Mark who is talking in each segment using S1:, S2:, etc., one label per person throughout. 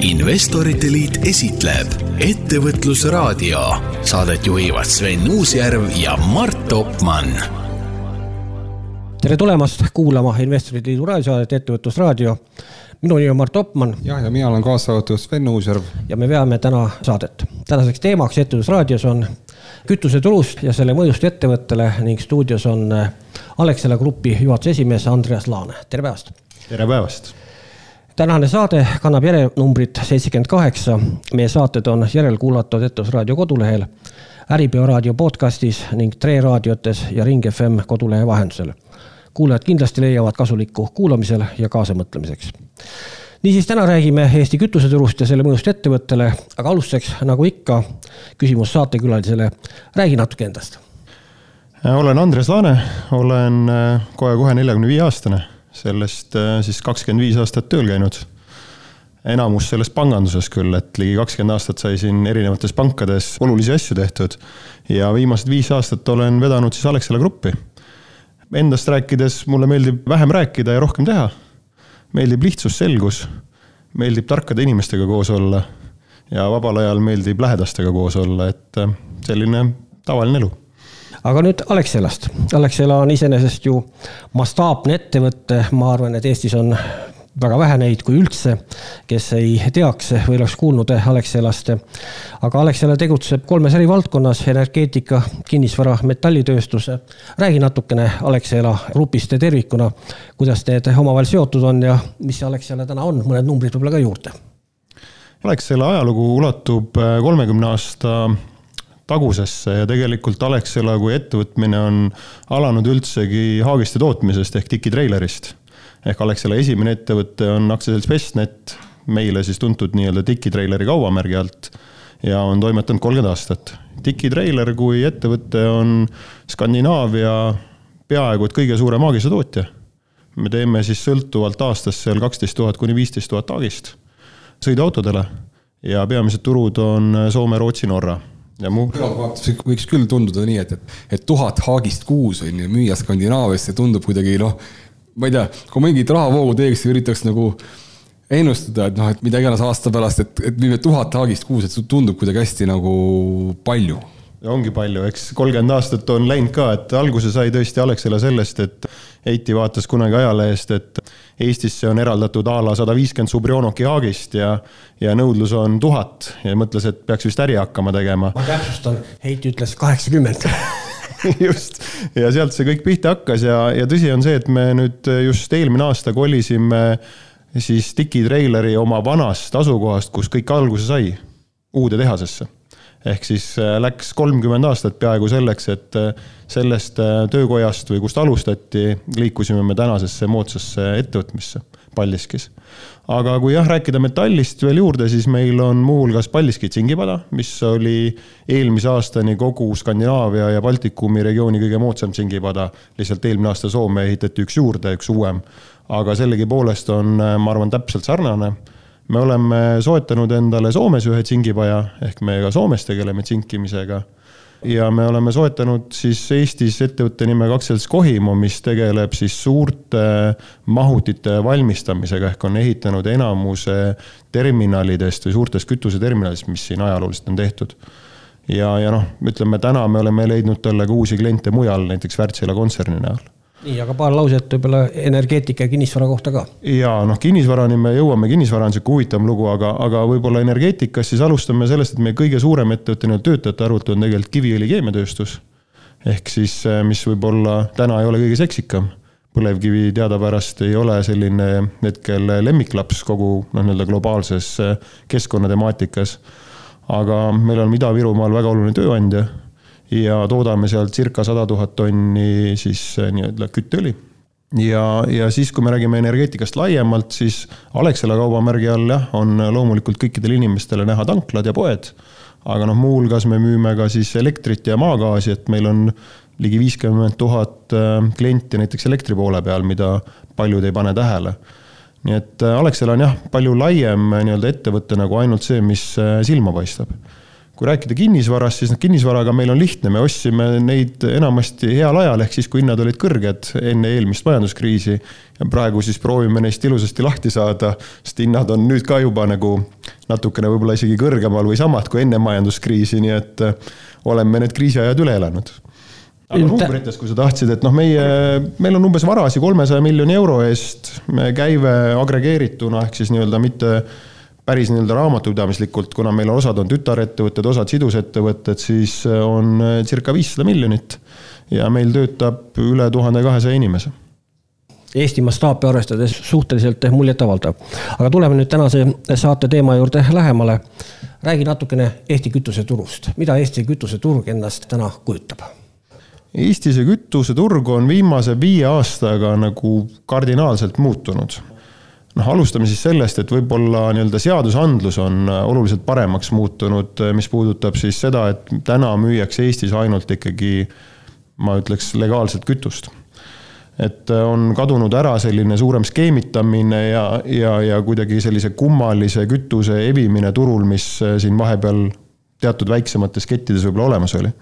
S1: investorite Liit esitleb Ettevõtlusraadio. Saadet juhivad Sven Uusjärv ja Mart Topmann.
S2: tere tulemast kuulama Investorite Liidu raadiosaadet Ettevõtlusraadio. minu nimi on Mart Topmann.
S3: jah, ja mina olen kaassaadetav Sven Uusjärv.
S2: ja me veame täna saadet. tänaseks teemaks Ettevõtlusraadios on kütusetulust ja selle mõjust ettevõttele ning stuudios on Alexela Grupi juhatuse esimees Andreas Laane, tere päevast.
S4: tere päevast
S2: tänane saade kannab järelnumbrit seitsekümmend kaheksa. meie saated on järelkuulatud Ettevõtlusraadio kodulehel, Äripäeva raadio podcastis ning Tre raadiotes ja Ring FM kodulehe vahendusel. kuulajad kindlasti leiavad kasulikku kuulamisel ja kaasamõtlemiseks. niisiis, täna räägime Eesti kütuseturust ja selle mõjust ettevõttele, aga alustuseks, nagu ikka, küsimus saatekülalisele. räägi natuke endast.
S4: olen Andres Laane, olen kohe-kohe neljakümne viie aastane sellest äh, siis kakskümmend viis aastat tööl käinud. enamus sellest panganduses küll, et ligi kakskümmend aastat sai siin erinevates pankades olulisi asju tehtud ja viimased viis aastat olen vedanud siis Alexela Gruppi. Endast rääkides mulle meeldib vähem rääkida ja rohkem teha. meeldib lihtsus, selgus, meeldib tarkade inimestega koos olla ja vabal ajal meeldib lähedastega koos olla, et äh, selline tavaline elu
S2: aga nüüd Alexelast. Alexela on iseenesest ju mastaapne ettevõte, ma arvan, et Eestis on väga vähe neid, kui üldse, kes ei teaks või oleks kuulnud Alexelast. aga Alexela tegutseb kolmes eri valdkonnas, energeetika, kinnisvara, metallitööstus. räägi natukene Alexela grupist tervikuna, kuidas need omavahel seotud on ja mis see Alexela täna on, mõned numbrid võib-olla ka juurde.
S4: Alexela ajalugu ulatub kolmekümne aasta tagusesse ja tegelikult Alexela kui ettevõtmine on alanud üldsegi haagiste tootmisest ehk tikitreilerist. ehk Alexela esimene ettevõte on aktsiaselts Bestnet, meile siis tuntud nii-öelda tikitreileri kaubamärgi alt ja on toimetanud kolmkümmend aastat. tikitreiler kui ettevõte on Skandinaavia peaaegu et kõige suurem haagiste tootja. me teeme siis sõltuvalt aastas seal kaksteist tuhat kuni viisteist tuhat haagist sõiduautodele ja peamised turud on Soome, Rootsi, Norra
S3: ja mu. kõrvaltvaates võiks küll tunduda nii, et, et, et tuhat haagist kuus on ju, müüa Skandinaaviasse tundub kuidagi noh, ma ei tea, kui mingit rahavoogu teeks ja üritaks nagu ennustada, et noh, et mida iganes aasta pärast, et, et müüme tuhat haagist kuus, et tundub kuidagi hästi nagu palju
S4: ongi palju, eks kolmkümmend aastat on läinud ka, et alguse sai tõesti Alexela sellest, et Eiti vaatas kunagi ajalehest, et Eestisse on eraldatud a la sada viiskümmend Subrionoki haagist ja, ja nõudlus on tuhat ja mõtles, et peaks vist äri hakkama tegema.
S2: ma täpsustan, Heiti ütles kaheksakümmend.
S4: Just, ja sealt see kõik pihta hakkas ja, ja tõsi on see, et me nüüd just eelmine aasta kolisime siis Tiki treileri oma vanast asukohast, kus kõik alguse sai, uude tehasesse ehk siis äh, läks kolmkümmend aastat peaaegu selleks, et äh, sellest äh, töökojast või kust alustati, liikusime me tänasesse moodsasse ettevõtmisse Paldiskis. aga kui jah, rääkida metallist veel juurde, siis meil on muuhulgas Paldiski tsingipada, mis oli eelmise aastani kogu Skandinaavia ja Baltikumi regiooni kõige moodsam tsingipada. lihtsalt eelmine aasta Soome ehitati üks juurde, üks uuem. aga sellegipoolest on, ma arvan, täpselt sarnane me oleme soetanud endale Soomes ühe tsingipaja, ehk me ka Soomes tegeleme tsinkimisega. ja me oleme soetanud siis Eestis ettevõtte nimega aktsiaselts Kohimo, mis tegeleb siis suurte mahutite valmistamisega, ehk on ehitanud enamuse terminalidest või suurtest kütuseterminalidest, mis siin ajalooliselt on tehtud ja, ja noh, ütleme täna me oleme leidnud talle ka uusi kliente mujal, näiteks Wärtsilä kontserni näol
S2: nii, aga paar lauset võib-olla energeetika ja kinnisvara kohta ka.
S4: ja noh, kinnisvarani me jõuame, kinnisvara on sihuke huvitav lugu, aga, aga võib-olla energeetikas siis alustame sellest, et meie kõige suurem ettevõte nii-öelda töötajate arvult on tegelikult kiviõli keemiatööstus. ehk siis, eh, mis võib-olla täna ei ole kõige seksikam. põlevkivi teadapärast ei ole selline hetkel lemmiklaps kogu noh, nii-öelda globaalses eh, keskkonnatemaatikas. aga meil on Ida-Virumaal väga oluline tööandja ja toodame seal circa sada tuhat tonni siis eh, nii-öelda kütteõli. ja, ja siis, kui me räägime energeetikast laiemalt, siis Alexela kaubamärgi all jah, on loomulikult kõikidele inimestele näha tanklad ja poed. aga noh, muuhulgas me müüme ka siis elektrit ja maagaasi, et meil on ligi viiskümmend tuhat eh, klienti näiteks elektri poole peal, mida paljud ei pane tähele nii et eh, Alexela on jah, palju laiem nii-öelda ettevõte nagu ainult see, mis silma paistab kui rääkida kinnisvarast, siis noh, kinnisvaraga meil on lihtne, me ostsime neid enamasti heal ajal, ehk siis, kui hinnad olid kõrged enne eelmist majanduskriisi. ja praegu siis proovime neist ilusasti lahti saada, sest hinnad on nüüd ka juba nagu natukene võib-olla isegi kõrgemal või samad kui enne majanduskriisi, nii et oleme need kriisiajad üle elanud aga numbrites, kui sa tahtsid, et noh, meie, meil on umbes varasi kolmesaja miljoni euro eest käive agregeerituna ehk siis nii-öelda mitte päris nii-öelda raamatupidamislikult, kuna meil osad on tütarettevõtted, osad sidusettevõtted, siis on circa viissada miljonit ja meil töötab üle tuhande kahesaja inimese
S2: Eesti mastaapi arvestades suhteliselt muljetavaldav. aga tuleme nüüd tänase saate teema juurde lähemale. räägi natukene Eesti kütuseturust, mida Eesti kütuseturg endast täna kujutab
S4: Eesti see kütuseturg on viimase viie aastaga nagu kardinaalselt muutunud. Noh, alustame siis sellest, et võib-olla nii-öelda seadusandlus on oluliselt paremaks muutunud, mis puudutab siis seda, et täna müüakse Eestis ainult ikkagi ma ütleks legaalset kütust. Et on kadunud ära selline suurem skeemitamine ja, ja, ja kuidagi sellise kummalise kütuse evimine turul, mis siin vahepeal teatud väiksemates kettides võib-olla olemas oli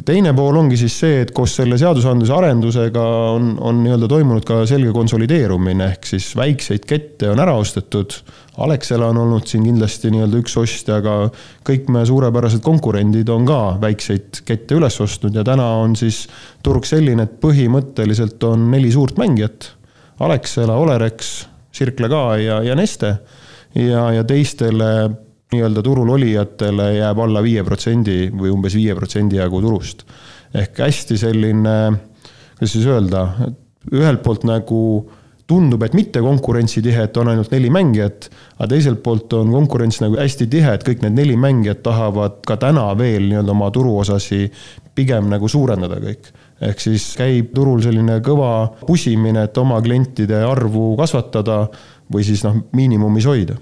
S4: ja teine pool ongi siis see, et koos selle seadusandluse arendusega on, on nii-öelda toimunud ka selge konsolideerumine, ehk siis väikseid kette on ära ostetud. Alexela on olnud siin kindlasti nii-öelda üks ostja, aga kõik meie suurepärased konkurendid on ka väikseid kette üles ostnud ja täna on siis turg selline, et põhimõtteliselt on neli suurt mängijat. Alexela, Olerex, Circle K ja, ja Neste ja, ja teistele nii-öelda turul olijatele jääb alla viie protsendi või umbes viie protsendi jagu turust. ehk hästi selline, kuidas siis öelda, ühelt poolt nagu tundub, et mitte konkurentsitihe, et on ainult neli mängijat, aga teiselt poolt on konkurents nagu hästi tihe, et kõik need neli mängijat tahavad ka täna veel nii-öelda oma turuosasi pigem nagu suurendada kõik. ehk siis käib turul selline kõva pusimine, et oma klientide arvu kasvatada või siis noh, miinimumis hoida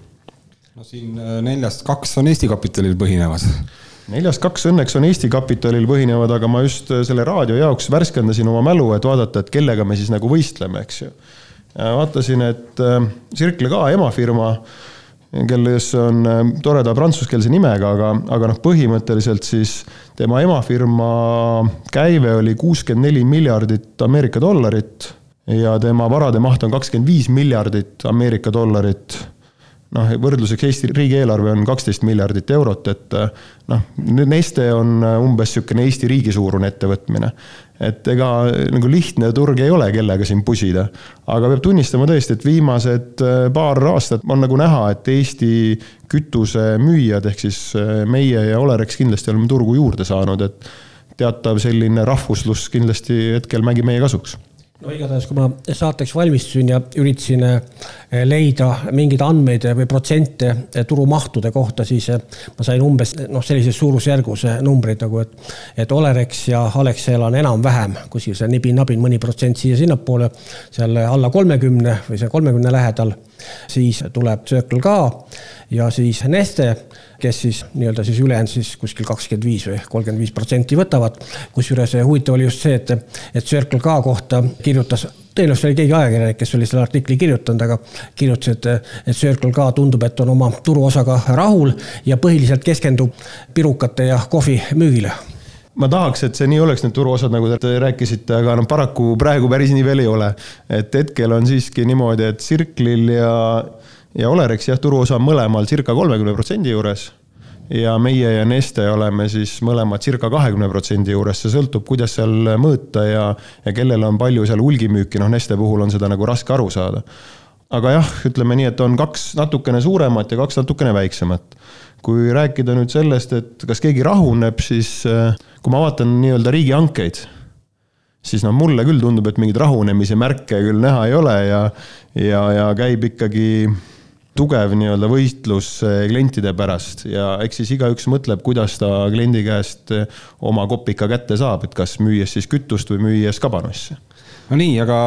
S3: no siin äh, neljast kaks on Eesti kapitalil põhinevad
S4: neljast kaks õnneks on Eesti kapitalil põhinevad, aga ma just äh, selle raadio jaoks värskendasin oma mälu, et vaadata, et kellega me siis nagu võistleme, eks ju. vaatasin, et äh, Circle K emafirma, kelles on toreda prantsuskeelse nimega, aga, aga noh, põhimõtteliselt siis tema emafirma käive oli kuuskümmend neli miljardit Ameerika dollarit ja tema varade maht on kakskümmend viis miljardit Ameerika dollarit noh, võrdluseks Eesti riigieelarve on kaksteist miljardit eurot, et eh, noh, Neste on eh, umbes niisugune Eesti riigi suurune ettevõtmine. et ega nagu lihtne turg ei ole, kellega siin pusida. aga peab tunnistama tõesti, et viimased eh, paar aastat on nagu näha, et Eesti kütusemüüjad ehk siis meie ja Olerex kindlasti oleme turgu juurde saanud, et teatav selline rahvuslus kindlasti hetkel mängib meie kasuks
S2: no igatahes, kui ma saateks valmistusin ja üritasin eh, leida mingeid andmeid või protsente eh, turumahtude kohta, siis eh, ma sain umbes noh, sellises suurusjärgus numbreid nagu, et, et Olerex ja Alexel on enam-vähem kuskil seal nibin-nabin mõni protsent siia-sinnapoole, seal alla kolmekümne või seal kolmekümne lähedal. Siis tuleb Circle K ja siis Neste kes siis nii-öelda siis ülejäänud siis kuskil kakskümmend viis või kolmkümmend viis protsenti võtavad. kusjuures huvitav oli just see, et, et Circle K kohta kirjutas tõenäoliselt oli keegi ajakirjanik, kes oli selle artikli kirjutanud, aga kirjutas, et, et Circle K tundub, et on oma turuosaga rahul ja põhiliselt keskendub pirukate ja kohvi müügile
S4: ma tahaks, et see nii oleks, need turuosad, nagu te rääkisite, aga noh, paraku praegu päris nii veel ei ole. et hetkel on siiski niimoodi, et Circle'il ja ja Olerex jah, turuosa on mõlemal circa kolmekümne protsendi juures ja meie ja Neste oleme siis mõlemad circa kahekümne protsendi juures, see sõltub, kuidas seal mõõta ja, ja kellel on palju seal hulgimüüki, noh Neste puhul on seda nagu raske aru saada. aga jah, ütleme nii, et on kaks natukene suuremat ja kaks natukene väiksemat. kui rääkida nüüd sellest, et kas keegi rahuneb, siis kui ma vaatan nii-öelda riigihankeid, siis noh, mulle küll tundub, et mingeid rahunemise märke küll näha ei ole ja, ja, ja käib ikkagi tugev nii-öelda võistlus eh, klientide pärast ja eks siis igaüks mõtleb, kuidas ta kliendi käest eh, oma kopika kätte saab, et kas müües siis kütust või müües kabanossi.
S3: no nii, aga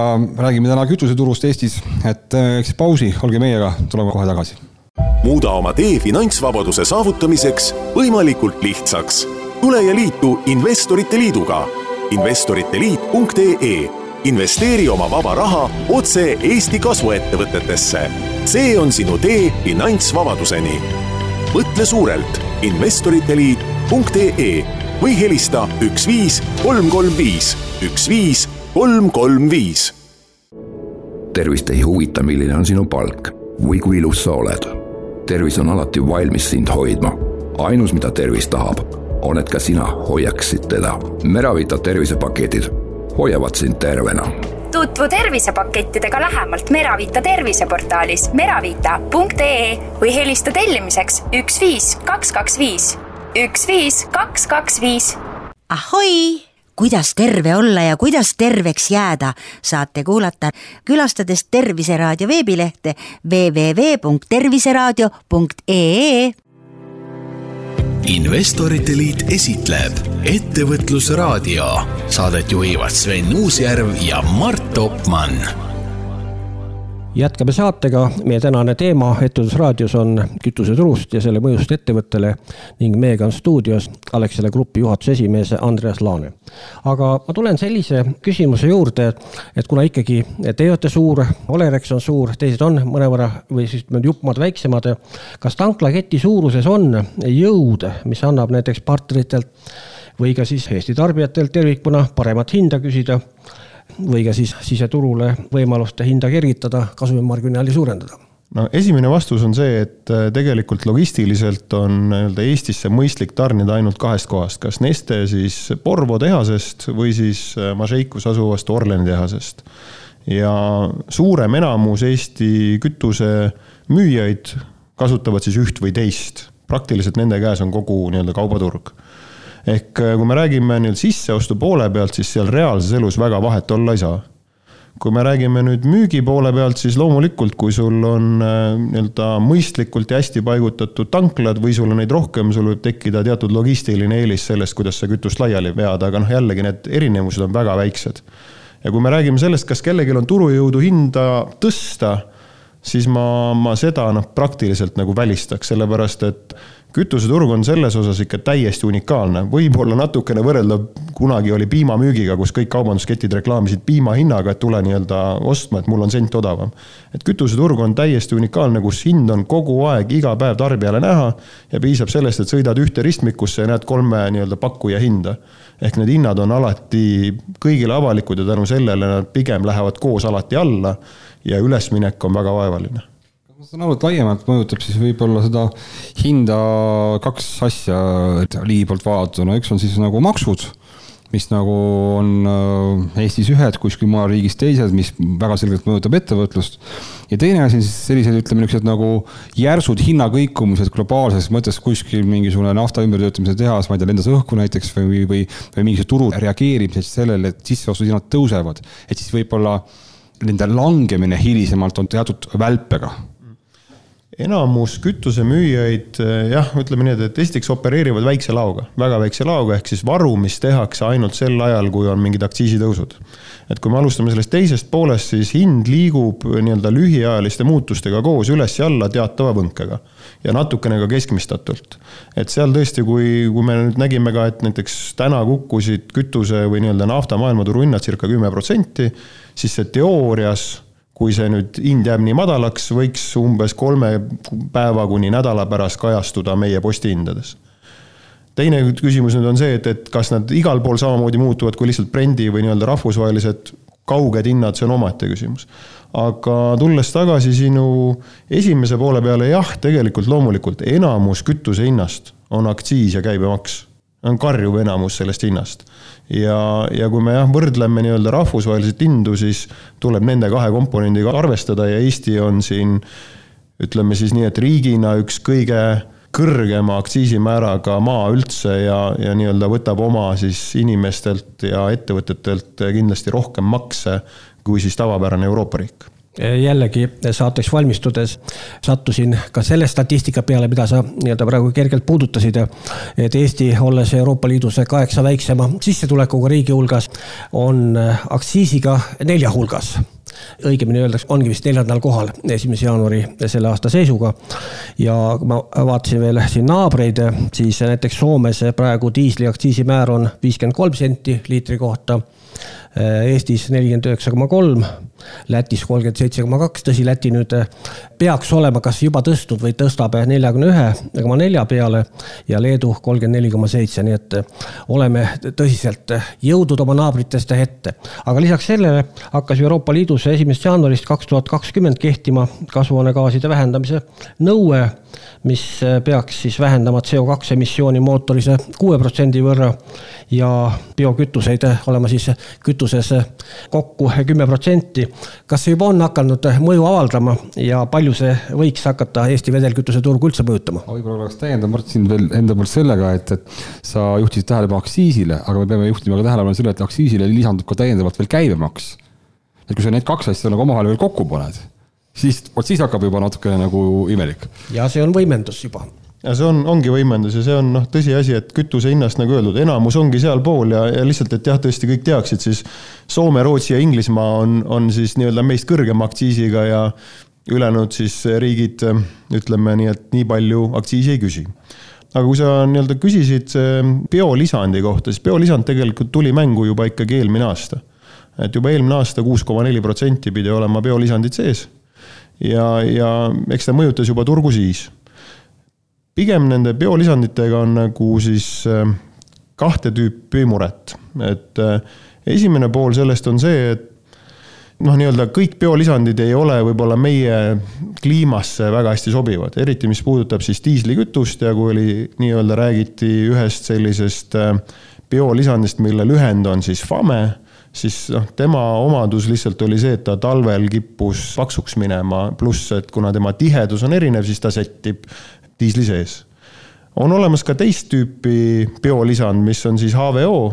S3: räägime täna kütuseturust Eestis, et eh, eks pausi, olge meiega, tuleme kohe tagasi.
S5: muuda oma tee finantsvabaduse saavutamiseks võimalikult lihtsaks. Tule ja liitu Investorite Liiduga investoriteliit.ee investeeri oma vaba raha otse Eesti kasvuettevõtetesse. see on sinu tee finantsvabaduseni. mõtle suurelt investoriteliit.ee või helista üks viis kolm kolm viis, üks viis kolm kolm viis.
S6: tervist ei huvita, milline on sinu palk või kui ilus sa oled tervis on alati valmis sind hoidma. ainus, mida tervis tahab, on, et ka sina hoiaksid teda. Meravita tervisepaketid hoiavad sind tervena
S7: tutvu tervisepakettidega lähemalt Meravita terviseportaalis meravita.ee või helista tellimiseks üks viis kaks kaks viis, üks viis kaks kaks viis.
S8: ahoi kuidas terve olla ja kuidas terveks jääda, saate kuulata külastades Terviseraadio veebilehte www.terviseraadio.ee.
S1: investorite Liit esitleb Ettevõtlusraadio. Saadet juhivad Sven Uusjärv ja Mart Opmann
S2: jätkame saatega, meie tänane teema Ettevõtlusraadios on kütuseturust ja selle mõjust ettevõttele ning meiega on stuudios Alexela Grupi juhatuse esimees Andreas Laane. aga ma tulen sellise küsimuse juurde, et kuna ikkagi teie olete suur, Olerex on suur, teised on mõnevõrra või siis juppmaad väiksemad, kas tanklaketi suuruses on jõud, mis annab näiteks partneritelt või ka siis Eesti tarbijatelt tervikuna paremat hinda küsida või ka siis siseturule võimalust hinda kergitada, kasumimarginaali suurendada?
S4: no esimene vastus on see, et äh, tegelikult logistiliselt on nii-öelda Eestisse mõistlik tarnida ainult kahest kohast, kas Neste siis Porvo tehasest või siis äh, Mažeikus asuvast Orleni tehasest. ja suurem enamus Eesti kütusemüüjaid kasutavad siis üht või teist, praktiliselt nende käes on kogu nii-öelda kaubaturg ehk äh, kui me räägime nii-öelda sisseostu poole pealt, siis seal reaalses elus väga vahet olla ei saa. kui me räägime nüüd müügi poole pealt, siis loomulikult, kui sul on äh, nii-öelda mõistlikult ja hästi paigutatud tanklad või sul on neid rohkem, sul võib tekkida teatud logistiline eelis sellest, kuidas sa kütust laiali vead, aga noh, jällegi need erinevused on väga väiksed. ja kui me räägime sellest, kas kellelgi on turujõudu hinda tõsta, siis ma, ma seda noh, praktiliselt nagu välistaks, sellepärast et kütuseturg on selles osas ikka täiesti unikaalne, võib-olla natukene võrreldav kunagi oli piimamüügiga, kus kõik kaubandusketid reklaamisid piima hinnaga, et tule nii-öelda ostma, et mul on sent odavam. et kütuseturg on täiesti unikaalne, kus hind on kogu aeg iga päev tarbijale näha ja piisab sellest, et sõidad ühte ristmikusse ja näed kolme nii-öelda pakkuja hinda. ehk need hinnad on alati kõigile avalikud ja tänu sellele nad pigem lähevad koos alati alla ja ülesminek on väga vaevaline
S3: ma saan aru, et laiemalt mõjutab siis võib-olla seda hinda kaks asja ligi poolt vaadatuna, üks on siis nagu maksud, mis nagu on äh, Eestis ühed, kuskil mujal riigis teised, mis väga selgelt mõjutab ettevõtlust. ja teine asi on siis sellised, ütleme niisugused nagu järsud hinnakõikumised globaalses mõttes kuskil mingisugune nafta ümbertöötamise tehas, ma ei tea, lendas õhku näiteks või, või, või mingisuguse turu reageerimised sellele, et sisseostuhinnad tõusevad, et siis võib-olla nende langemine hilisemalt on teatud välpega
S4: enamus kütusemüüjaid jah, ütleme nii, et esiteks opereerivad väikse laoga, väga väikse laoga, ehk siis varu, mis tehakse ainult sel ajal, kui on mingid aktsiisitõusud. et kui me alustame sellest teisest poolest, siis hind liigub nii-öelda lühiajaliste muutustega koos üles ja alla teatava võnkega. ja natukene ka keskmistatult. et seal tõesti, kui, kui me nüüd nägime ka, et näiteks täna kukkusid kütuse või nii-öelda nafta maailmaturu hinnad circa kümme protsenti, siis see teoorias kui see nüüd hind jääb nii madalaks, võiks umbes kolme päeva kuni nädala pärast kajastuda meie postihindades. teine küsimus nüüd on see, et, et kas nad igal pool samamoodi muutuvad kui lihtsalt brendi või nii-öelda rahvusvahelised kauged hinnad, see on omaette küsimus. aga tulles tagasi sinu esimese poole peale, jah, tegelikult loomulikult enamus kütuse hinnast on aktsiis ja käibemaks. On karjuv enamus sellest hinnast. Ja, ja kui me jah, võrdleme nii-öelda rahvusvaheliselt hindu, siis tuleb nende kahe komponendiga arvestada ja Eesti on siin ütleme siis nii, et riigina üks kõige kõrgema aktsiisimääraga maa üldse ja, ja nii-öelda võtab oma siis inimestelt ja ettevõtetelt kindlasti rohkem makse kui siis tavapärane Euroopa riik
S2: jällegi saateks valmistudes sattusin ka selle statistika peale, mida sa nii-öelda praegu kergelt puudutasid. et Eesti, olles Euroopa Liidus kaheksa väiksema sissetulekuga riigi hulgas, on aktsiisiga nelja hulgas õigemini öeldakse, ongi vist neljandal kohal esimese jaanuari selle aasta seisuga. ja kui ma vaatasin veel siin naabreid, siis näiteks Soomes praegu diisli aktsiisimäär on viiskümmend kolm senti liitri kohta Eestis nelikümmend üheksa koma kolm, Lätis kolmkümmend seitse koma kaks, tõsi, Läti nüüd peaks olema kas juba tõstnud või tõstab neljakümne ühe koma nelja peale ja Leedu kolmkümmend neli koma seitse, nii et oleme tõsiselt jõudnud oma naabritest ette. aga lisaks sellele hakkas Euroopa Liidus esimesest jaanuarist kaks tuhat kakskümmend kehtima kasvuhoonegaaside vähendamise nõue mis peaks siis vähendama CO2 emissiooni mootoris kuue protsendi võrra ja biokütuseid olema siis kütuses kokku kümme protsenti. kas see juba on hakanud mõju avaldama ja palju see võiks hakata Eesti vedelkütuse turgu üldse mõjutama?
S3: võib-olla oleks täiendav, Mart, siin veel enda poolt sellega, et, et sa juhtisid tähelepanu aktsiisile, aga me peame juhtima ka tähelepanu sellele, et aktsiisile lisandub ka täiendavalt veel käibemaks. et kui sa need kaks asja nagu omavahel veel kokku paned siis, vot siis hakkab juba natukene nagu imelik.
S2: ja see on võimendus juba
S4: ja see on, ongi võimendus ja see on noh, tõsiasi, et kütuse hinnast nagu öeldud, enamus ongi sealpool ja, ja lihtsalt, et jah, tõesti kõik teaksid, siis Soome, Rootsi ja Inglismaa on, on siis nii-öelda meist kõrgema aktsiisiga ja ülejäänud siis riigid ütleme nii, et nii palju aktsiisi ei küsi. aga kui sa nii-öelda küsisid biolisandi kohta, siis biolisand tegelikult tuli mängu juba ikkagi eelmine aasta. et juba eelmine aasta kuus koma neli protsenti pidi olema biolisandid sees ja, ja eks ta mõjutas juba turgu siis. pigem nende biolisanditega on nagu siis kahte tüüpi muret, et esimene pool sellest on see, et noh, nii-öelda kõik biolisandid ei ole võib-olla meie kliimasse väga hästi sobivad, eriti mis puudutab siis diislikütust ja kui oli nii-öelda räägiti ühest sellisest äh, biolisandist, mille lühend on siis FAME siis noh, tema omadus lihtsalt oli see, et ta talvel kippus paksuks minema, pluss et kuna tema tihedus on erinev, siis ta sättib diisli sees. on olemas ka teist tüüpi biolisand, mis on siis HVO,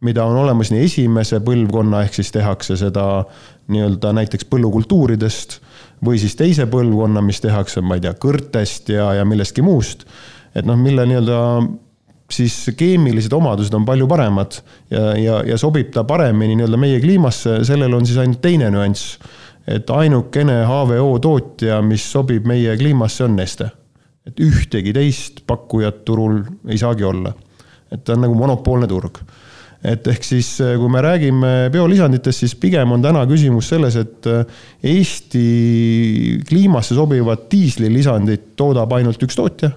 S4: mida on olemas nii esimese põlvkonna, ehk siis tehakse seda nii-öelda näiteks põllukultuuridest või siis teise põlvkonna, mis tehakse, ma ei tea, kõrtest ja, ja millestki muust. et noh, mille nii-öelda siis keemilised omadused on palju paremad ja, ja, ja sobib ta paremini nii-öelda meie kliimasse, sellel on siis ainult teine nüanss. et ainukene HVO tootja, mis sobib meie kliimasse, on Neste. et ühtegi teist pakkujat turul ei saagi olla. et ta on nagu monopoolne turg. Et ehk siis, kui me räägime biolisanditest, siis pigem on täna küsimus selles, et Eesti kliimasse sobivat diislilisandit toodab ainult üks tootja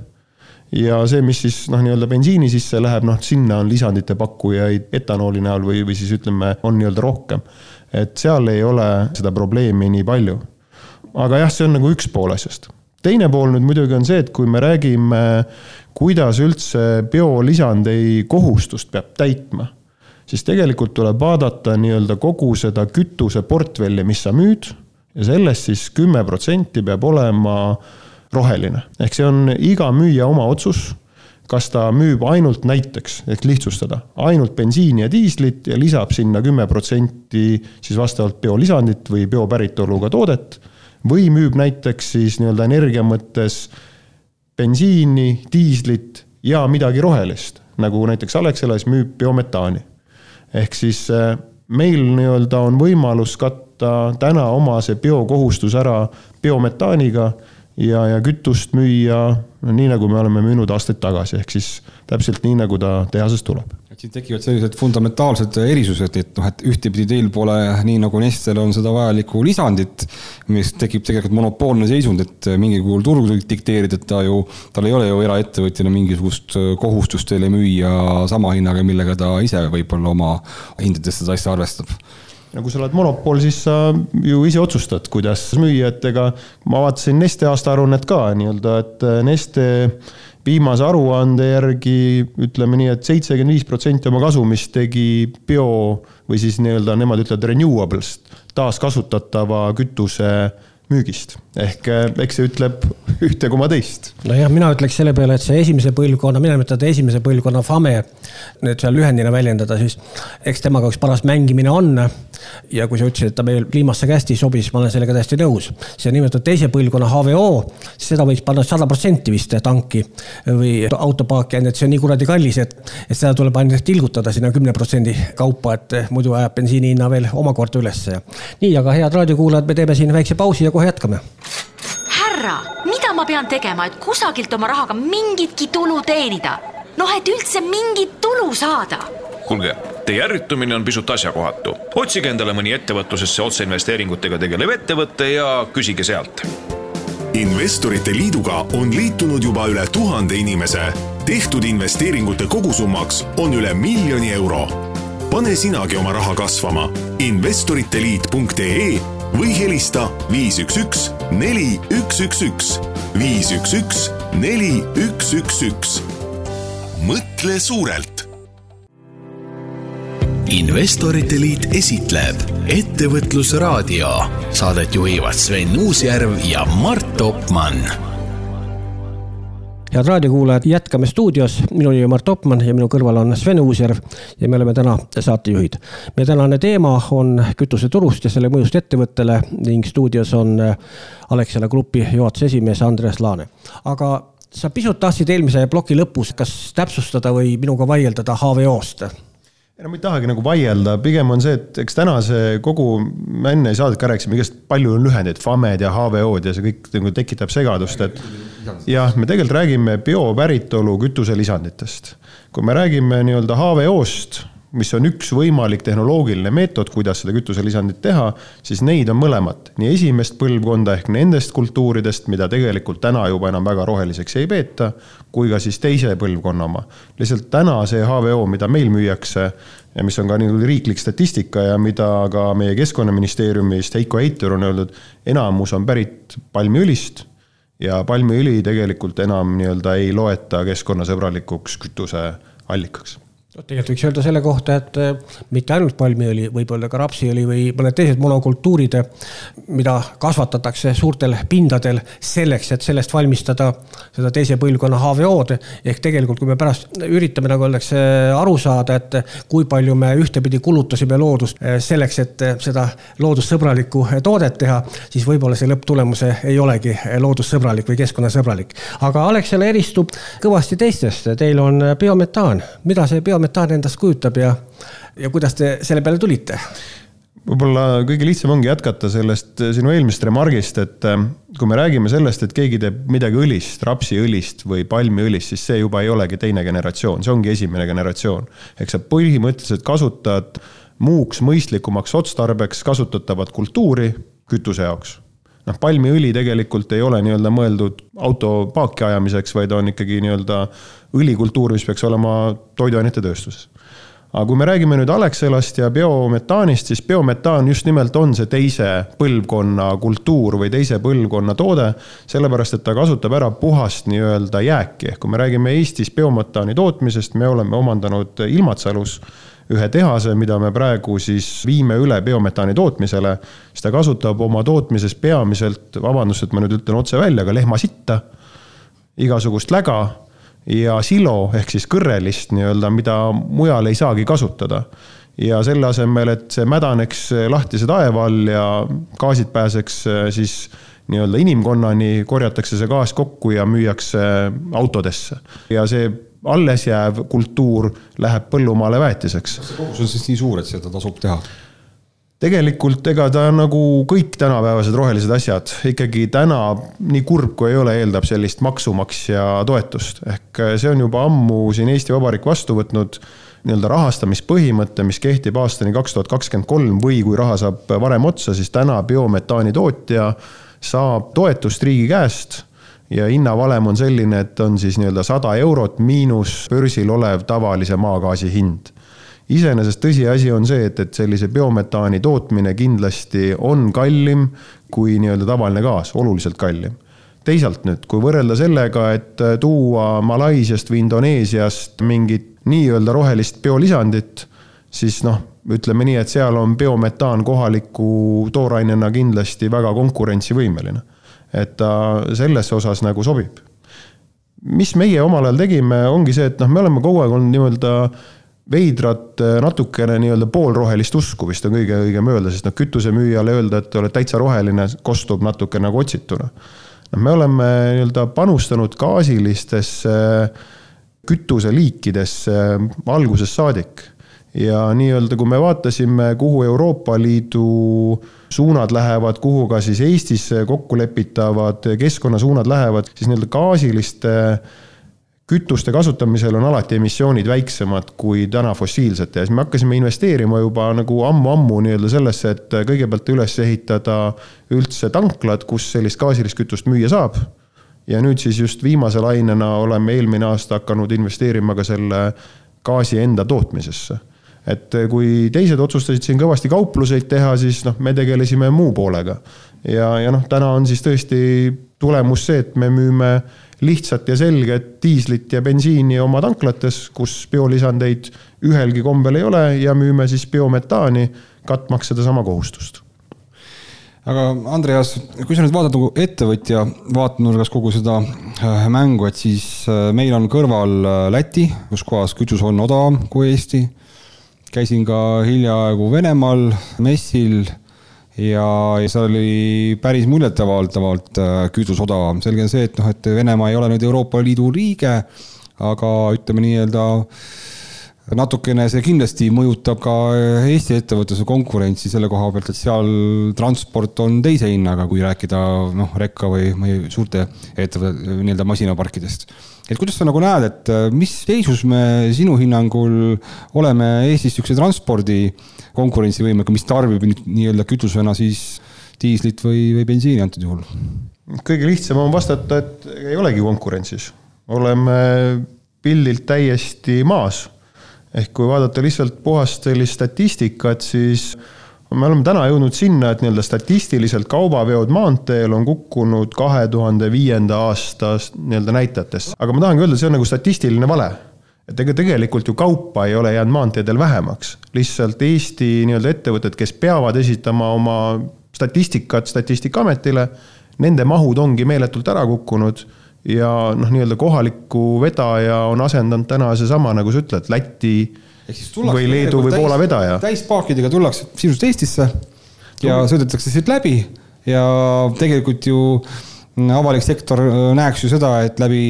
S4: ja see, mis siis noh, nii-öelda bensiini sisse läheb, noh, sinna on lisandite pakkujaid etanooli näol või, või siis ütleme, on nii-öelda rohkem. et seal ei ole seda probleemi nii palju. aga jah, see on nagu üks pool asjast. teine pool nüüd muidugi on see, et kui me räägime, kuidas üldse biolisandei kohustust peab täitma, siis tegelikult tuleb vaadata nii-öelda kogu seda kütuseportfelli, mis sa müüd ja sellest siis kümme protsenti peab olema roheline, ehk see on iga müüja oma otsus kas ta müüb ainult näiteks, et lihtsustada, ainult bensiini ja diislit ja lisab sinna kümme protsenti siis vastavalt biolisandit või biopäritoluga toodet. või müüb näiteks siis nii-öelda energia mõttes bensiini, diislit ja midagi rohelist, nagu näiteks Alexelas müüb biometaani. Ehk siis äh, meil nii-öelda on võimalus katta täna oma see biokohustus ära biometaaniga ja, ja kütust müüa no, nii, nagu me oleme müünud aastaid tagasi, ehk siis täpselt nii, nagu ta tehasest tuleb.
S3: Et siin tekivad sellised fundamentaalsed erisused, et noh, et ühtepidi teil pole nii nagu Nestel on seda vajalikku lisandit, mis tekib tegelikult monopoolne seisund, et mingil kujul turg dikteerib, et ta ju, tal ei ole ju eraettevõtjana mingisugust kohustust teile müüa sama hinnaga, millega ta ise võib-olla oma hindades seda asja arvestab.
S4: No kui sa oled monopol, siis sa ju ise otsustad, kuidas müüa, et ega ma vaatasin Neste aastaaruannet ka nii-öelda, et Neste viimase aruande järgi ütleme nii et, et seitsekümmend viis protsenti oma kasumist tegi bio või siis nii-öelda nemad ütlevad renewable'st, taaskasutatava kütuse müügist. Ehk äh, eks see ütleb ühte koma teist.
S2: nojah, mina ütleks selle peale, et see esimese põlvkonna, mina nimetan teda esimese põlvkonna FAME, nüüd seal lühendina väljendada, siis eks temaga üks paras mängimine on. ja kui sa ütlesid, et ta meil kliimasse ka hästi ei sobi, siis ma olen sellega täiesti nõus. see nimetatud teise põlvkonna HVO, seda võiks panna sada protsenti vist tanki või autopaaki, et see on nii kuradi kallis, et, et seda tuleb ainult tilgutada sinna kümne protsendi kaupa, et muidu ajab bensiini hinna veel omakorda ülesse. nii, aga head raadiokuulajad, me teeme siin väikse pausi ja kohe jätkame.
S9: Härra, mida ma pean tegema, et kusagilt oma rahaga mingitki tulu teenida? noh, et üldse mingit tulu saada
S10: kuulge, teie ärritumine on pisut asjakohatu. otsige endale mõni ettevõtlusesse otseinvesteeringutega tegelev ettevõte ja küsige sealt
S5: investorite Liiduga on liitunud juba üle tuhande inimese. tehtud investeeringute kogusummaks on üle miljoni euro. pane sinagi oma raha kasvama investoriteliit.ee või helista viis üks üks neli üks üks üks viis üks üks neli üks üks üks. mõtle suurelt
S1: investorite Liit esitleb Ettevõtlusraadio. Saadet juhivad Sven Uusjärv ja Mart Opmann.
S2: Head raadiokuulajad, jätkame stuudios. minu nimi on Mart Opmann ja minu kõrval on Sven Uusjärv ja me oleme täna saatejuhid. meie tänane teema on kütuseturust ja selle mõjust ettevõttele ning stuudios on Alexela Grupi juhatuse esimees Andres Laane. aga sa pisut tahtsid eelmise ploki lõpus kas täpsustada või minuga vaieldada HVO-st
S4: ei no ma ei tahagi nagu vaielda, pigem on see, et eks täna see kogu, me enne saadet ka rääkisime, igast palju on lühendeid, FAME-d ja HVO-d ja see kõik nagu tekitab segadust, et jah, me tegelikult räägime biopäritolu kütuselisanditest. kui me räägime nii-öelda HVO-st, mis on üks võimalik tehnoloogiline meetod, kuidas seda kütuselisandit teha, siis neid on mõlemat, nii esimest põlvkonda ehk nendest kultuuridest, mida tegelikult täna juba enam väga roheliseks ei peeta, kui ka siis teise põlvkonna oma. lihtsalt täna see HVO, mida meil müüakse ja mis on ka nii-öelda riiklik statistika ja mida ka meie keskkonnaministeeriumist Heiko Heitur on öeldud, enamus on pärit palmiõlist ja palmiõli tegelikult enam nii-öelda ei loeta keskkonnasõbralikuks kütuseallikaks
S2: tegelikult võiks öelda selle kohta, et äh, mitte ainult palmiõli, võib olla ka rapsiõli või mõned teised monokultuurid, mida kasvatatakse suurtel pindadel selleks, et sellest valmistada seda teise põlvkonna HVO-d. ehk tegelikult, kui me pärast üritame, nagu öeldakse, aru saada, et kui palju me ühtepidi kulutasime loodust äh, selleks, et seda loodussõbralikku toodet teha, siis võib-olla see lõpptulemus ei olegi loodussõbralik või keskkonnasõbralik. aga Alexela eristub kõvasti teistest, teil on biometaan, mida see biometaan metaan endast kujutab ja, ja kuidas te selle peale tulite?
S4: võib-olla kõige lihtsam ongi jätkata sellest sinu eelmisest remargist, et äh, kui me räägime sellest, et keegi teeb midagi õlist, rapsiõlist või palmiõlist, siis see juba ei olegi teine generatsioon, see ongi esimene generatsioon. ehk sa põhimõtteliselt kasutad muuks mõistlikumaks otstarbeks kasutatavat kultuuri kütuse jaoks noh, palmiõli tegelikult ei ole nii-öelda mõeldud auto paaki ajamiseks, vaid on ikkagi nii-öelda õlikultuur, mis peaks olema toiduainetetööstuses. aga kui me räägime nüüd Alexelast ja biometaanist, siis biometaan just nimelt on see teise põlvkonna kultuur või teise põlvkonna toode, sellepärast et ta kasutab ära puhast nii-öelda jääki, ehk kui me räägime Eestis biometaani tootmisest, me oleme omandanud Ilmatsalus ühe tehase, mida me praegu siis viime üle biometaani tootmisele, siis ta kasutab oma tootmises peamiselt, vabandust, et ma nüüd ütlen otse välja, aga lehmasitta, igasugust läga ja silo ehk siis kõrrelist nii-öelda, mida mujal ei saagi kasutada ja selle asemel, et see mädaneks lahtise taeva all ja gaasid pääseks siis nii-öelda inimkonnani, korjatakse see gaas kokku ja müüakse autodesse. ja see alles jääv kultuur läheb põllumaale väetiseks.
S3: kas see kogus on siis nii suur, et seda tasub teha?
S4: tegelikult ega ta nagu kõik tänapäevased rohelised asjad ikkagi täna, nii kurb kui ei ole, eeldab sellist maksumaksja toetust. ehk see on juba ammu siin Eesti Vabariik vastu võtnud nii-öelda rahastamispõhimõte, mis kehtib aastani kaks tuhat kakskümmend kolm või kui raha saab varem otsa, siis täna biometaani tootja saab toetust riigi käest ja hinnavalem on selline, et on siis nii-öelda sada eurot miinus börsil olev tavalise maagaasi hind. iseenesest tõsiasi on see, et, et sellise biometaani tootmine kindlasti on kallim kui nii-öelda tavaline gaas, oluliselt kallim. teisalt nüüd, kui võrrelda sellega, et tuua Malaisiast või Indoneesiast mingit nii-öelda rohelist biolisandit, siis noh, ütleme nii, et seal on biometaan kohaliku toorainena kindlasti väga konkurentsivõimeline et ta selles osas nagu sobib. mis meie omal ajal tegime, ongi see, et noh, me oleme kogu aeg olnud nii-öelda veidrat natukene nii-öelda poolrohelist usku vist on kõige õigem öelda, sest noh, kütusemüüjale öelda, et oled täitsa roheline, kostub natuke nagu otsituna. noh, me oleme nii-öelda panustanud gaasilistesse kütuseliikidesse algusest saadik ja nii-öelda, kui me vaatasime, kuhu Euroopa Liidu suunad lähevad, kuhu ka siis Eestis kokkulepitavad keskkonnasuunad lähevad, siis nii-öelda gaasiliste kütuste kasutamisel on alati emissioonid väiksemad kui täna fossiilsete ja siis me hakkasime investeerima juba nagu ammu-ammu nii-öelda sellesse, et kõigepealt üles ehitada üldse tanklad, kus sellist gaasilist kütust müüa saab. ja nüüd siis just viimase lainena oleme eelmine aasta hakanud investeerima ka selle gaasi enda tootmisesse et kui teised otsustasid siin kõvasti kaupluseid teha, siis noh, me tegelesime muu poolega. ja, ja noh, täna on siis tõesti tulemus see, et me müüme lihtsat ja selget diislit ja bensiini oma tanklates, kus biolisandeid ühelgi kombel ei ole ja müüme siis biometaani, katmaks sedasama kohustust
S3: aga Andreas, kui sa nüüd vaatad nagu ettevõtja vaatenurgas kogu seda äh, mängu, et siis äh, meil on kõrval äh, Läti, kus kohas kütus on odavam kui Eesti käisin ka hiljaaegu Venemaal messil ja, ja seal oli päris muljetavaldavalt äh, kütus odavam. selge on see, et noh, et Venemaa ei ole nüüd Euroopa Liidu liige, aga ütleme nii-öelda natukene see kindlasti mõjutab ka Eesti ettevõtluse konkurentsi selle koha pealt, et seal transport on teise hinnaga, kui rääkida noh, rekka või, või suurte ettevõtete nii-öelda masinaparkidest. et kuidas sa nagu näed, et äh, mis seisus me sinu hinnangul oleme Eestis niisuguse transpordi konkurentsivõimega, mis tarbib nii-öelda kütusena siis diislit või, või bensiini antud juhul?
S4: kõige lihtsam on vastata, et ei olegi konkurentsis, oleme pildilt täiesti maas ehk kui vaadata lihtsalt puhast sellist statistikat, siis me oleme täna jõudnud sinna, et nii-öelda statistiliselt kaubaveod maanteel on kukkunud kahe tuhande viienda aasta nii-öelda näitajatesse. aga ma tahangi öelda, see on nagu statistiline vale. et ega tegelikult ju kaupa ei ole jäänud maanteedel vähemaks, lihtsalt Eesti nii-öelda ettevõtted, kes peavad esitama oma statistikat Statistikaametile, nende mahud ongi meeletult ära kukkunud ja noh, nii-öelda kohaliku vedaja on asendanud täna seesama, nagu sa ütled, Läti või Leedu või Poola vedaja.
S3: täispaakidega tullakse sisuliselt Eestisse ja sõidetakse siit läbi ja tegelikult ju avalik sektor äh, näeks ju seda, et läbi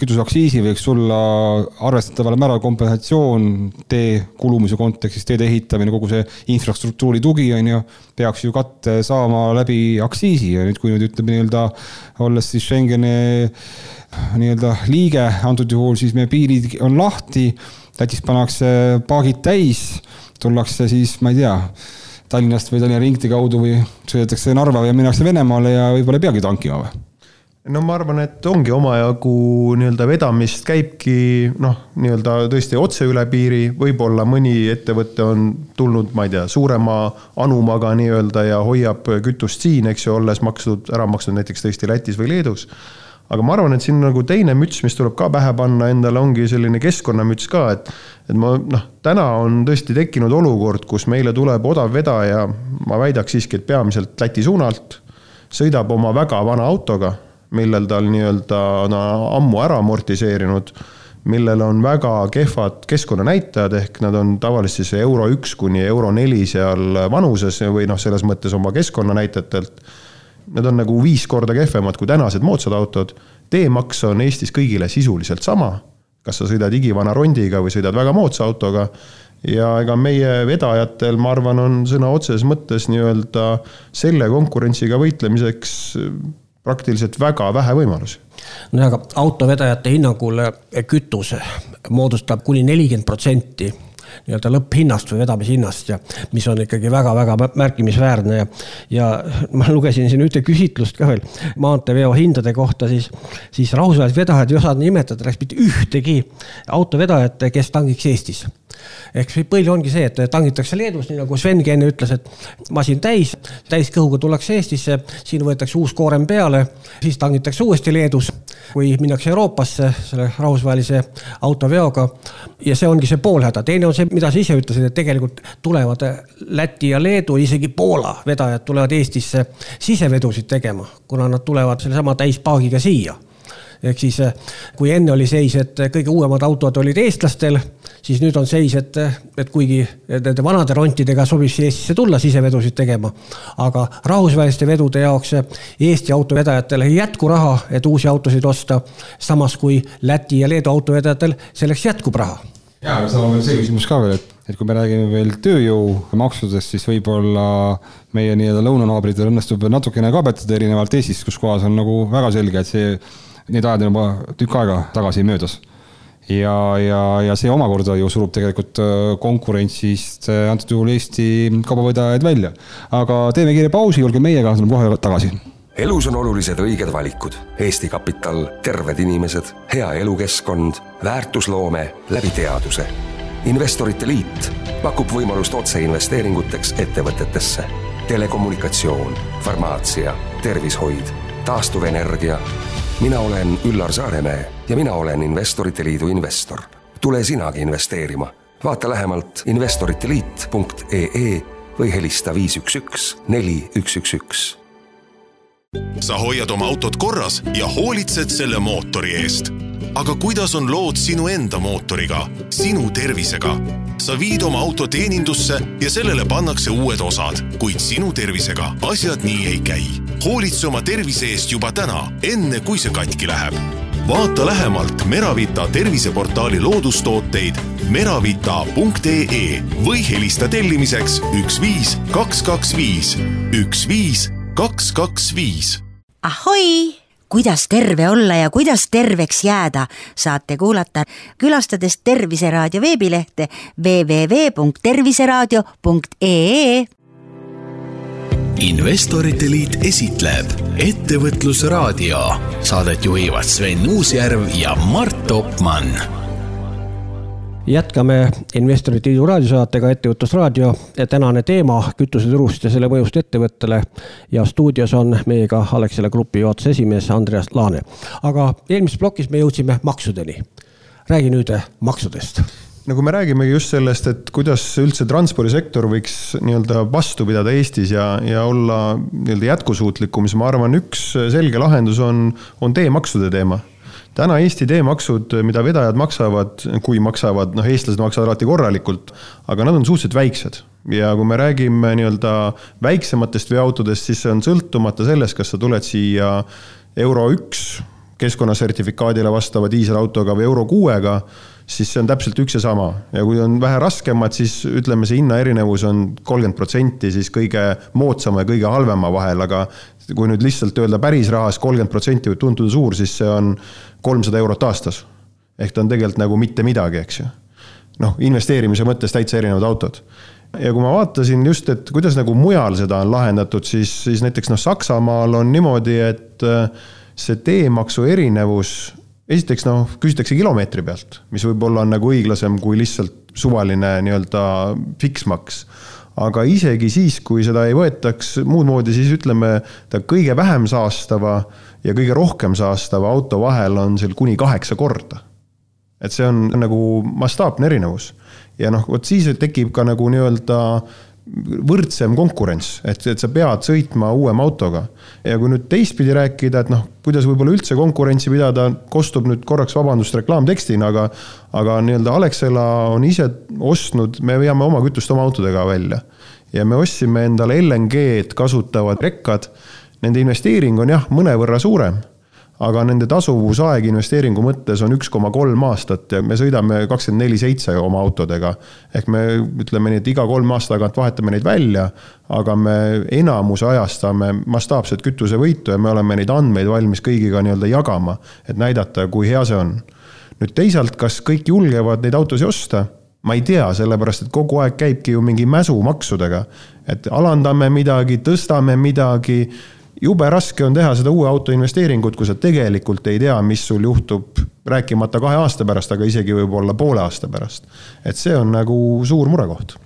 S3: kütuseaktsiisi võiks tulla arvestataval määral kompensatsioon tee kulumise kontekstis, teede ehitamine, kogu see infrastruktuuri tugi on ju, peaks ju katte saama läbi aktsiisi. Ja nüüd, kui nüüd ütleme nii-öelda, olles siis Schengeni nii-öelda liige antud juhul, siis meie piirid on lahti, Lätis pannakse paagid täis, tullakse siis, ma ei tea Tallinnast või Tallinna ringtee kaudu või sõidetakse Narva ja minnakse Venemaale ja võib-olla ei peagi tankima või?
S4: no ma arvan, et ongi omajagu nii-öelda vedamist käibki noh, nii-öelda tõesti otse üle piiri, võib-olla mõni ettevõte on tulnud, ma ei tea, suurema anumaga nii-öelda ja hoiab kütust siin, eks ju, olles maksnud, ära maksnud näiteks tõesti Lätis või Leedus aga ma arvan, et siin nagu teine müts, mis tuleb ka pähe panna endale, ongi selline keskkonnamüts ka, et et ma noh, täna on tõesti tekkinud olukord, kus meile tuleb odav vedaja, ma väidaks siiski, et peamiselt Läti suunalt, sõidab oma väga vana autoga, millel tal nii-öelda on ammu ära amortiseerinud, millel on väga kehvad keskkonnanäitajad, ehk nad on tavaliselt siis euro üks kuni euro neli seal vanuses või noh, selles mõttes oma keskkonnanäitajatelt Need on nagu viis korda kehvemad kui tänased moodsad autod. teemaks on Eestis kõigile sisuliselt sama, kas sa sõidad igivana rondiga või sõidad väga moodsa autoga. ja ega meie vedajatel, ma arvan, on sõna otseses mõttes nii-öelda selle konkurentsiga võitlemiseks praktiliselt väga vähe võimalusi.
S2: nojah, aga autovedajate hinnangul kütus moodustab kuni nelikümmend protsenti nii-öelda lõpphinnast või vedamishinnast ja mis on ikkagi väga-väga märkimisväärne ja, ja ma lugesin siin ühte küsitlust ka veel maanteeveo hindade kohta, siis, siis rahvusvahelised vedajad ei osanud nimetada läks mitte ühtegi autovedajat, kes tangiks Eestis ehk siis põhiline ongi see, et tangitakse Leedus, nii nagu Svengi enne ütles, et masin täis, täiskõhuga tullakse Eestisse, siin võetakse uus koorem peale, siis tangitakse uuesti Leedus, kui minnakse Euroopasse selle rahvusvahelise autoveoga. ja see ongi see poolhäda, teine on see, mida sa ise ütlesid, et tegelikult tulevad Läti ja Leedu, isegi Poola vedajad tulevad Eestisse sisevedusid tegema, kuna nad tulevad sellesama täispaagiga siia ehk siis kui enne oli seis, et kõige uuemad autod olid eestlastel siis nüüd on seis, et, et kuigi nende vanade rontidega sobib siia Eestisse tulla sisevedusid tegema, aga rahvusvaheliste vedude jaoks Eesti autovedajatel ei jätku raha, et uusi autosid osta, samas kui Läti ja Leedu autovedajatel selleks jätkub raha.
S3: Ja, aga seal on veel see küsimus ka veel, et, et kui me räägime veel tööjõumaksudest, siis võib-olla meie nii-öelda lõunanaabritel õnnestub natukene kabetada erinevalt Eestist, kus kohas on nagu väga selge, et see, need ajad on juba tükk aega tagasi möödas ja, ja, ja see omakorda ju surub tegelikult konkurentsist antud juhul Eesti kaubavedajaid välja. aga teeme kiire pausi, olge meiega, tuleme kohe tagasi
S11: elus on olulised õiged valikud. Eesti Kapital, terved inimesed, hea elukeskkond, väärtusloome läbi teaduse. investorite Liit pakub võimalust otseinvesteeringuteks ettevõtetesse. telekommunikatsioon, farmaatsia, tervishoid, taastuvenergia. Mina olen Üllar Saaremäe ja mina olen Investorite Liidu investor. tule sinagi investeerima. vaata lähemalt investoriteliit.ee või helista viis üks üks neli üks üks üks
S5: sa hoiad oma autot korras ja hoolitsed selle mootori eest. aga kuidas on lood sinu enda mootoriga, sinu tervisega? Sa viid oma auto teenindusse ja sellele pannakse uued osad, kuid sinu tervisega asjad nii ei käi. hoolitse oma tervise eest juba täna, enne kui see katki läheb vaata lähemalt Meravita terviseportaali loodustooteid meravita.ee või helista tellimiseks üks viis kaks kaks viis üks viis kaks, kaks, viis.
S8: ahoi, kuidas terve olla ja kuidas terveks jääda, saate kuulata külastades Terviseraadio veebilehte www.terviseraadio.ee.
S1: investorite Liit esitleb Ettevõtlusraadio. Saadet juhivad Sven Uusjärv ja Mart Opmann
S2: jätkame Investorite Liidu raadiosaatega Ettevõtlusraadio. tänane teema kütuseturust ja selle mõjust ettevõttele ja stuudios on meiega Alexela Grupi juhatuse esimees Andreas Laane. aga eelmises plokis me jõudsime maksudeni. räägi nüüd maksudest
S4: no kui me räägimegi just sellest, et kuidas üldse transpordisektor võiks nii-öelda vastu pidada Eestis ja, ja olla nii-öelda jätkusuutlikum, siis ma arvan, üks selge lahendus on, on teemaksude teema täna Eesti teemaksud, mida vedajad maksavad, kui maksavad, noh, eestlased maksavad alati korralikult, aga nad on suhteliselt väiksed. ja kui me räägime nii-öelda väiksematest veoautodest, siis see on sõltumata sellest, kas sa tuled siia euro üks keskkonnasertifikaadile vastava diiselautoga või euro kuuega, siis see on täpselt üks ja sama ja kui on vähe raskemad, siis ütleme, see hinnaerinevus on kolmkümmend protsenti siis kõige moodsama ja kõige halvema vahel, aga kui nüüd lihtsalt öelda päris rahas kolmkümmend protsenti võib tunduda suur, siis see on kolmsada eurot aastas. ehk ta on tegelikult nagu mitte midagi, eks ju. noh, investeerimise mõttes täitsa erinevad autod. ja kui ma vaatasin just, et kuidas nagu mujal seda on lahendatud, siis, siis näiteks noh, Saksamaal on niimoodi, et äh, see teemaksu erinevus, esiteks noh, küsitakse kilomeetri pealt, mis võib-olla on nagu õiglasem kui lihtsalt suvaline nii-öelda fiksmaks aga isegi siis, kui seda ei võetaks muud moodi, siis ütleme, ta kõige vähem saastava ja kõige rohkem saastava auto vahel on seal kuni kaheksa korda. et see on nagu mastaapne erinevus. ja noh, vot siis tekib ka nagu nii-öelda võrdsem konkurents, et, et sa pead sõitma uuema autoga. ja kui nüüd teistpidi rääkida, et noh, kuidas võib-olla üldse konkurentsi pidada, kostub nüüd korraks vabandust reklaamtekstina, aga aga nii-öelda Alexela on ise ostnud, me veame oma kütust oma autodega välja. ja me ostsime endale LNG-d kasutavad rekkad. Nende investeering on jah, mõnevõrra suurem aga nende tasuvusaeg investeeringu mõttes on üks koma kolm aastat ja me sõidame kakskümmend neli seitse oma autodega. ehk me ütleme nii, et iga kolme aasta tagant vahetame neid välja, aga me enamuse ajast saame mastaapset kütusevõitu ja me oleme neid andmeid valmis kõigiga nii-öelda jagama, et näidata, kui hea see on. nüüd teisalt, kas kõik julgevad neid autosid osta? ma ei tea, sellepärast et kogu aeg käibki ju mingi mäsu maksudega, et alandame midagi, tõstame midagi jube raske on teha seda uue auto investeeringut, kui sa tegelikult ei tea, mis sul juhtub, rääkimata kahe aasta pärast, aga isegi võib-olla poole aasta pärast. et see on nagu suur murekoht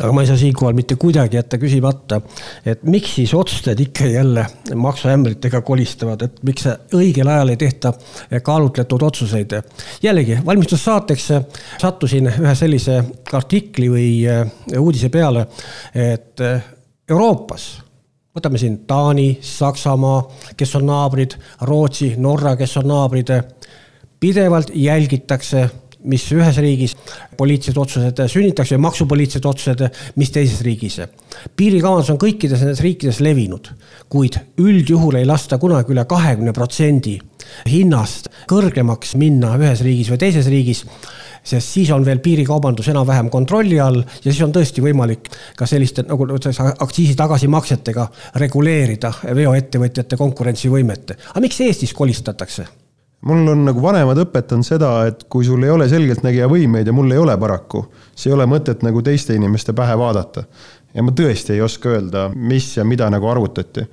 S2: aga ma ei saa siinkohal mitte kuidagi jätta küsimata, et miks siis otsustajad ikka jälle maksuämbritega kolistavad, et miks õigel ajal ei tehta kaalutletud otsuseid. jällegi valmistussaateks sattusin ühe sellise artikli või uudise peale, et Euroopas võtame siin Taani, Saksamaa, kes on naabrid, Rootsi, Norra, kes on naabrid. pidevalt jälgitakse, mis ühes riigis poliitilised otsused sünnitakse ja maksupoliitilised otsused, mis teises riigis. piirikaubandus on kõikides nendes riikides levinud, kuid üldjuhul ei lasta kunagi üle kahekümne protsendi hinnast kõrgemaks minna ühes riigis või teises riigis sest siis on veel piirikaubandus enam-vähem kontrolli all ja siis on tõesti võimalik ka selliste nagu aktsiisi tagasimaksetega reguleerida veoettevõtjate konkurentsivõimet. aga miks Eestis kolistatakse?
S4: mul on nagu vanemad õpetanud seda, et kui sul ei ole selgeltnägija võimeid ja mul ei ole paraku, siis ei ole mõtet nagu teiste inimeste pähe vaadata. ja ma tõesti ei oska öelda, mis ja mida nagu arvutati.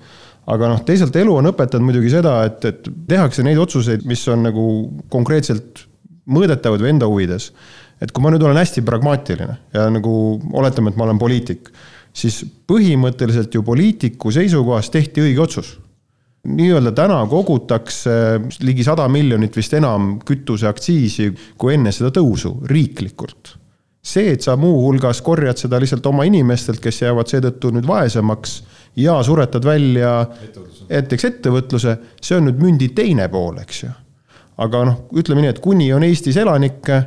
S4: aga noh, teisalt elu on õpetanud muidugi seda, et, et tehakse neid otsuseid, mis on nagu konkreetselt mõõdetavad või enda huvides. et kui ma nüüd olen hästi pragmaatiline ja nagu oletame, et ma olen poliitik, siis põhimõtteliselt ju poliitiku seisukohast tehti õige otsus nii-öelda täna kogutakse ligi sada miljonit vist enam kütuseaktsiisi kui enne seda tõusu riiklikult. see, et sa muuhulgas korjad seda lihtsalt oma inimestelt, kes jäävad seetõttu nüüd vaesemaks ja suretad välja näiteks ettevõtluse, see on nüüd mündi teine pool, eks ju. Aga noh, ütleme nii, et kuni on Eestis elanikke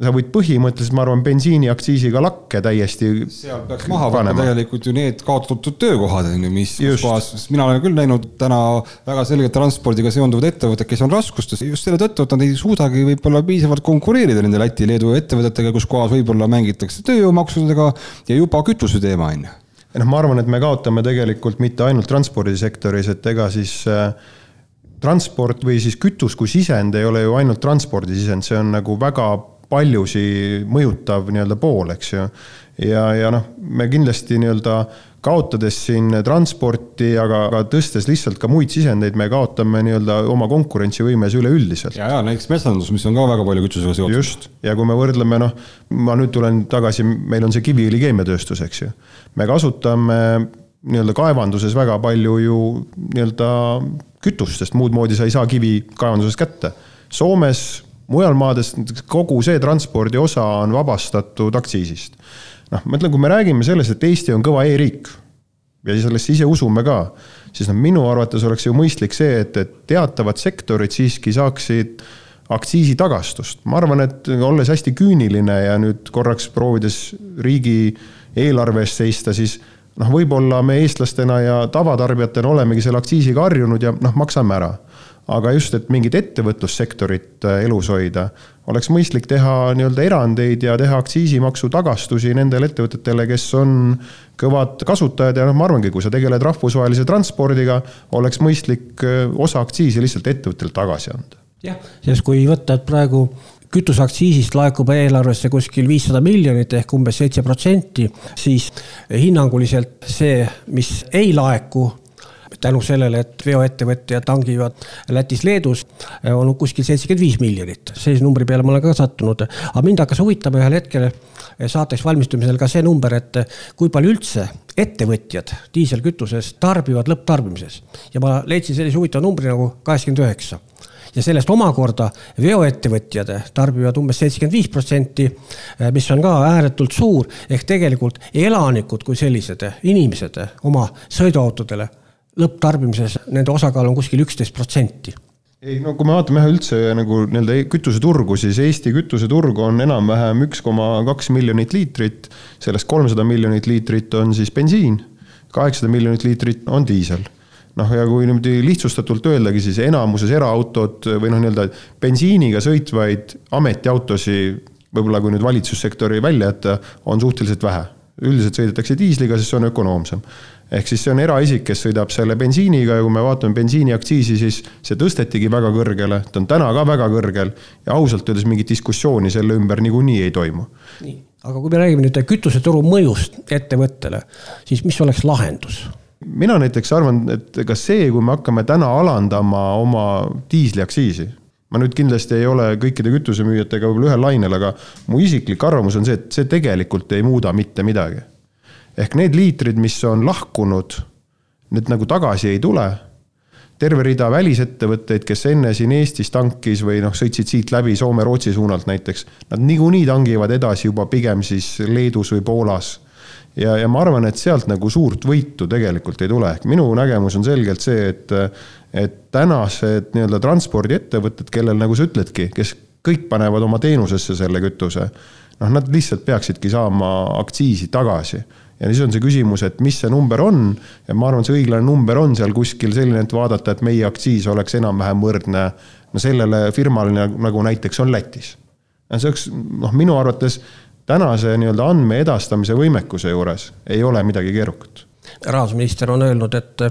S4: sa võid põhimõtteliselt, ma arvan, bensiiniaktsiisiga lakke täiesti.
S3: seal peaks maha võtma tegelikult ju need kaotatud töökohad on ju, mis, kus kohas, sest mina olen küll näinud täna väga selgelt transpordiga seonduvad ettevõtted, kes on raskustes just selle tõttu, et nad ei suudagi võib-olla piisavalt konkureerida nende Läti, Leedu ettevõtetega, kus kohas võib-olla mängitakse tööjõumaksudega ja juba kütuse teema on ju.
S4: noh, ma arvan, et me kaotame tegelikult mitte ainult transpordisektoris, et ega siis äh, transport või siis kütus kui sisend ei ole ju ainult transpordisisend, see on nagu väga paljusi mõjutav nii-öelda pool, eks ju. ja, ja noh, me kindlasti nii-öelda kaotades siin transporti, aga, aga tõstes lihtsalt ka muid sisendeid, me kaotame nii-öelda oma konkurentsivõimes üleüldiselt.
S3: ja, ja näiteks metsandus, mis on ka väga palju kütusega seotud.
S4: just, ja kui me võrdleme, noh, ma nüüd tulen tagasi, meil on see Kiviõli keemiatööstus, eks ju. me kasutame nii-öelda kaevanduses väga palju ju nii-öelda kütust, sest muud moodi sa ei saa kivi kaevanduses kätte. Soomes mujal maades kogu see transpordi osa on vabastatud aktsiisist. noh, ma ütlen, kui me räägime sellest, et Eesti on kõva e-riik ja sellesse ise usume ka, siis noh, minu arvates oleks ju mõistlik see, et, et teatavad sektorid siiski saaksid aktsiisitagastust. ma arvan, et olles hästi küüniline ja nüüd korraks proovides riigi eelarve eest seista, siis noh, võib-olla me eestlastena ja tavatarbijatena olemegi selle aktsiisiga harjunud ja noh, maksame ära aga just, et mingit ettevõtlussektorit äh, elus hoida, oleks mõistlik teha nii-öelda erandeid ja teha aktsiisimaksu tagastusi nendele ettevõtetele, kes on kõvad kasutajad ja noh, ma arvangi, kui sa tegeled rahvusvahelise transpordiga, oleks mõistlik äh, osa aktsiisi lihtsalt ettevõttele tagasi anda.
S2: jah, sest kui võtta, et praegu kütuseaktsiisist laekub eelarvesse kuskil viissada miljonit ehk umbes seitse protsenti, siis hinnanguliselt see, mis ei laeku tänu sellele, et veoettevõtjad tangivad Lätis-Leedus, on kuskil seitsekümmend viis miljonit. sellise numbri peale ma olen ka sattunud, aga mind hakkas huvitama ühel hetkel saateks valmistumisel ka see number, et kui palju üldse ettevõtjad diiselkütuses tarbivad lõpptarbimises ja ma leidsin sellise huvitava numbri nagu kaheksakümmend üheksa ja sellest omakorda veoettevõtjad tarbivad umbes seitsekümmend viis protsenti, mis on ka ääretult suur, ehk tegelikult elanikud kui sellised, inimesed oma sõiduautodele lõpptarbimises nende osakaal on kuskil üksteist protsenti.
S4: Ei no kui me vaatame jah üldse nagu nii-öelda kütuseturgu, siis Eesti kütuseturg on enam-vähem üks koma kaks miljonit liitrit, sellest kolmsada miljonit liitrit on siis bensiin, kaheksasada miljonit liitrit on diisel. Noh, ja kui niimoodi lihtsustatult öeldagi, siis enamuses eraautod või noh, nii-öelda bensiiniga sõitvaid ametiautosid, võib-olla kui nüüd valitsussektori välja jätta, on suhteliselt vähe. üldiselt sõidetakse diisliga, sest see on ökonoomsem ehk siis see on eraisik, kes sõidab selle bensiiniga ja kui me vaatame bensiiniaktsiisi, siis see tõstetigi väga kõrgele, ta on täna ka väga kõrgel ja ausalt öeldes mingit diskussiooni selle ümber niikuinii ei toimu.
S2: nii, aga kui me räägime nüüd kütuseturu mõjust ettevõttele, siis mis oleks lahendus?
S4: Mina näiteks arvan, et ka see, kui me hakkame täna alandama oma diisliaktsiisi, ma nüüd kindlasti ei ole kõikide kütusemüüjatega võib-olla ühel lainel, aga mu isiklik arvamus on see, et see tegelikult ei muuda mitte midagi ehk need liitrid, mis on lahkunud, need nagu tagasi ei tule. terve rida välisettevõtteid, kes enne siin Eestis tankis või noh, sõitsid siit läbi Soome-Rootsi suunalt näiteks, nad niikuinii tangivad edasi juba pigem siis Leedus või Poolas ja, ja ma arvan, et sealt nagu suurt võitu tegelikult ei tule, ehk minu nägemus on selgelt see, et et tänased nii-öelda transpordiettevõtted, kellel, nagu sa ütledki, kes kõik panevad oma teenusesse selle kütuse, noh, nad lihtsalt peaksidki saama aktsiisi tagasi. Ja siis on see küsimus, et mis see number on. Ja ma arvan, see õiglane number on seal kuskil selline, et vaadata, et meie aktsiis oleks enam-vähem võrdne no sellele firmale nagu näiteks on Lätis. see oleks noh, minu arvates tänase nii-öelda andme edastamise võimekuse juures ei ole midagi keerukat
S2: rahandusminister on öelnud, et,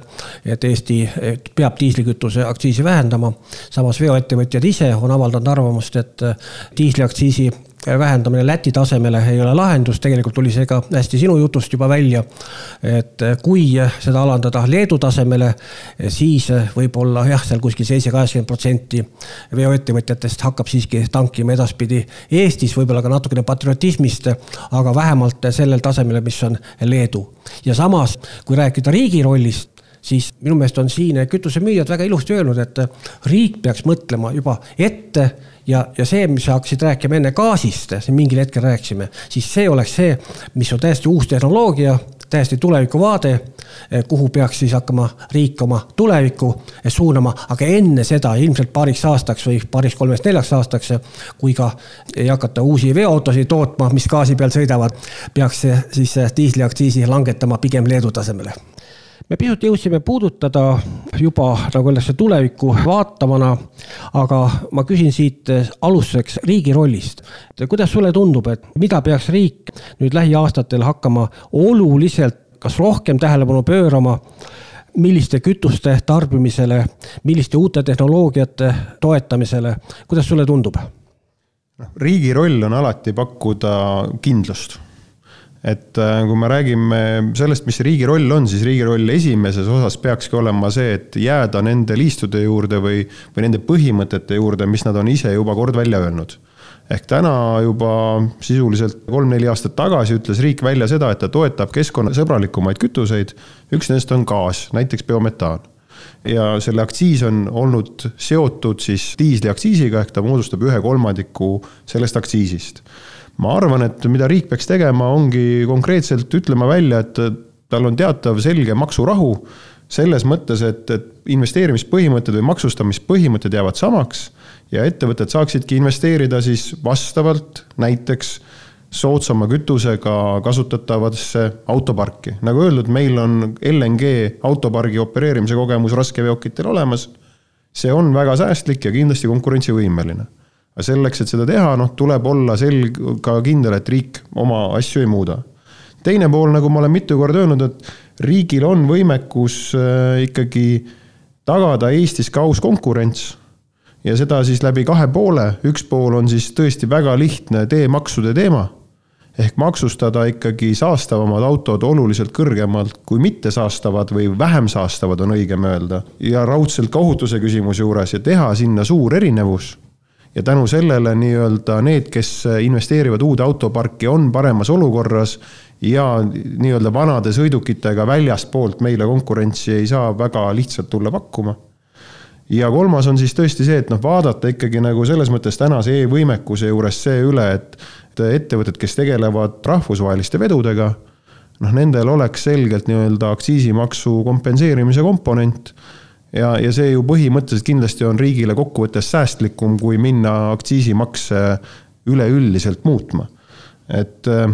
S2: et Eesti peab diislikütuse aktsiisi vähendama. samas veoettevõtjad ise on avaldanud arvamust, et diisliaktsiisi vähendamine Läti tasemele ei ole lahendus, tegelikult tuli see ka hästi sinu jutust juba välja. et kui seda alandada Leedu tasemele, siis võib-olla jah, seal kuskil seitse, kaheksakümmend protsenti veoettevõtjatest hakkab siiski tankima edaspidi Eestis, võib-olla ka natukene patriotismist, aga vähemalt sellel tasemel, mis on Leedu. ja samas, kui rääkida riigi rollist, siis minu meelest on siin kütusemüüjad väga ilusti öelnud, et riik peaks mõtlema juba ette ja, ja see, mis sa hakkasid rääkima enne gaasist, siin mingil hetkel rääkisime, siis see oleks see, mis on täiesti uus tehnoloogia, täiesti tulevikuvaade, kuhu peaks siis hakkama riik oma tulevikku suunama, aga enne seda ilmselt paariks aastaks või paariks-kolmeks-neljaks aastaks, kui ka ei hakata uusi veoautosid tootma, mis gaasi peal sõidavad, peaks siis diisliaktsiisi langetama pigem Leedu tasemele me pisut jõudsime puudutada juba nagu öeldakse tulevikku vaatavana, aga ma küsin siit alustuseks riigi rollist. kuidas sulle tundub, et mida peaks riik nüüd lähiaastatel hakkama oluliselt, kas rohkem tähelepanu pöörama milliste kütuste tarbimisele, milliste uute tehnoloogiate toetamisele, kuidas sulle tundub?
S4: noh, riigi roll on alati pakkuda kindlust et äh, kui me räägime sellest, mis riigi roll on, siis riigi roll esimeses osas peakski olema see, et jääda nende liistude juurde või, või nende põhimõtete juurde, mis nad on ise juba kord välja öelnud. ehk täna juba sisuliselt kolm-neli aastat tagasi ütles riik välja seda, et ta toetab keskkonnasõbralikumaid kütuseid. üks nendest on gaas, näiteks biometaan ja selle aktsiis on olnud seotud siis diisliaktsiisiga ehk ta moodustab ühe kolmandiku sellest aktsiisist ma arvan, et mida riik peaks tegema, ongi konkreetselt ütlema välja, et tal on teatav selge maksurahu selles mõttes, et, et investeerimispõhimõtted või maksustamispõhimõtted jäävad samaks ja ettevõtted saaksidki investeerida siis vastavalt näiteks soodsama kütusega kasutatavasse autoparki. nagu öeldud, meil on LNG autopargi opereerimise kogemus raskeveokitel olemas. see on väga säästlik ja kindlasti konkurentsivõimeline aga selleks, et seda teha, noh, tuleb olla selg-, ka kindel, et riik oma asju ei muuda. teine pool, nagu ma olen mitu korda öelnud, et riigil on võimekus äh, ikkagi tagada Eestis ka aus konkurents ja seda siis läbi kahe poole, üks pool on siis tõesti väga lihtne teemaksude teema ehk maksustada ikkagi saastavamad autod oluliselt kõrgemalt kui mittesaastavad või vähem saastavad, on õigem öelda. ja raudselt ka ohutuse küsimuse juures ja teha sinna suur erinevus ja tänu sellele nii-öelda need, kes investeerivad uude autoparki, on paremas olukorras ja nii-öelda vanade sõidukitega väljastpoolt meile konkurentsi ei saa väga lihtsalt tulla pakkuma. ja kolmas on siis tõesti see, et noh, vaadata ikkagi nagu selles mõttes tänase e-võimekuse juures see üle, et ettevõtted, kes tegelevad rahvusvaheliste vedudega, noh, nendel oleks selgelt nii-öelda aktsiisimaksu kompenseerimise komponent ja, ja see ju põhimõtteliselt kindlasti on riigile kokkuvõttes säästlikum, kui minna aktsiisimakse üleüldiselt muutma et äh,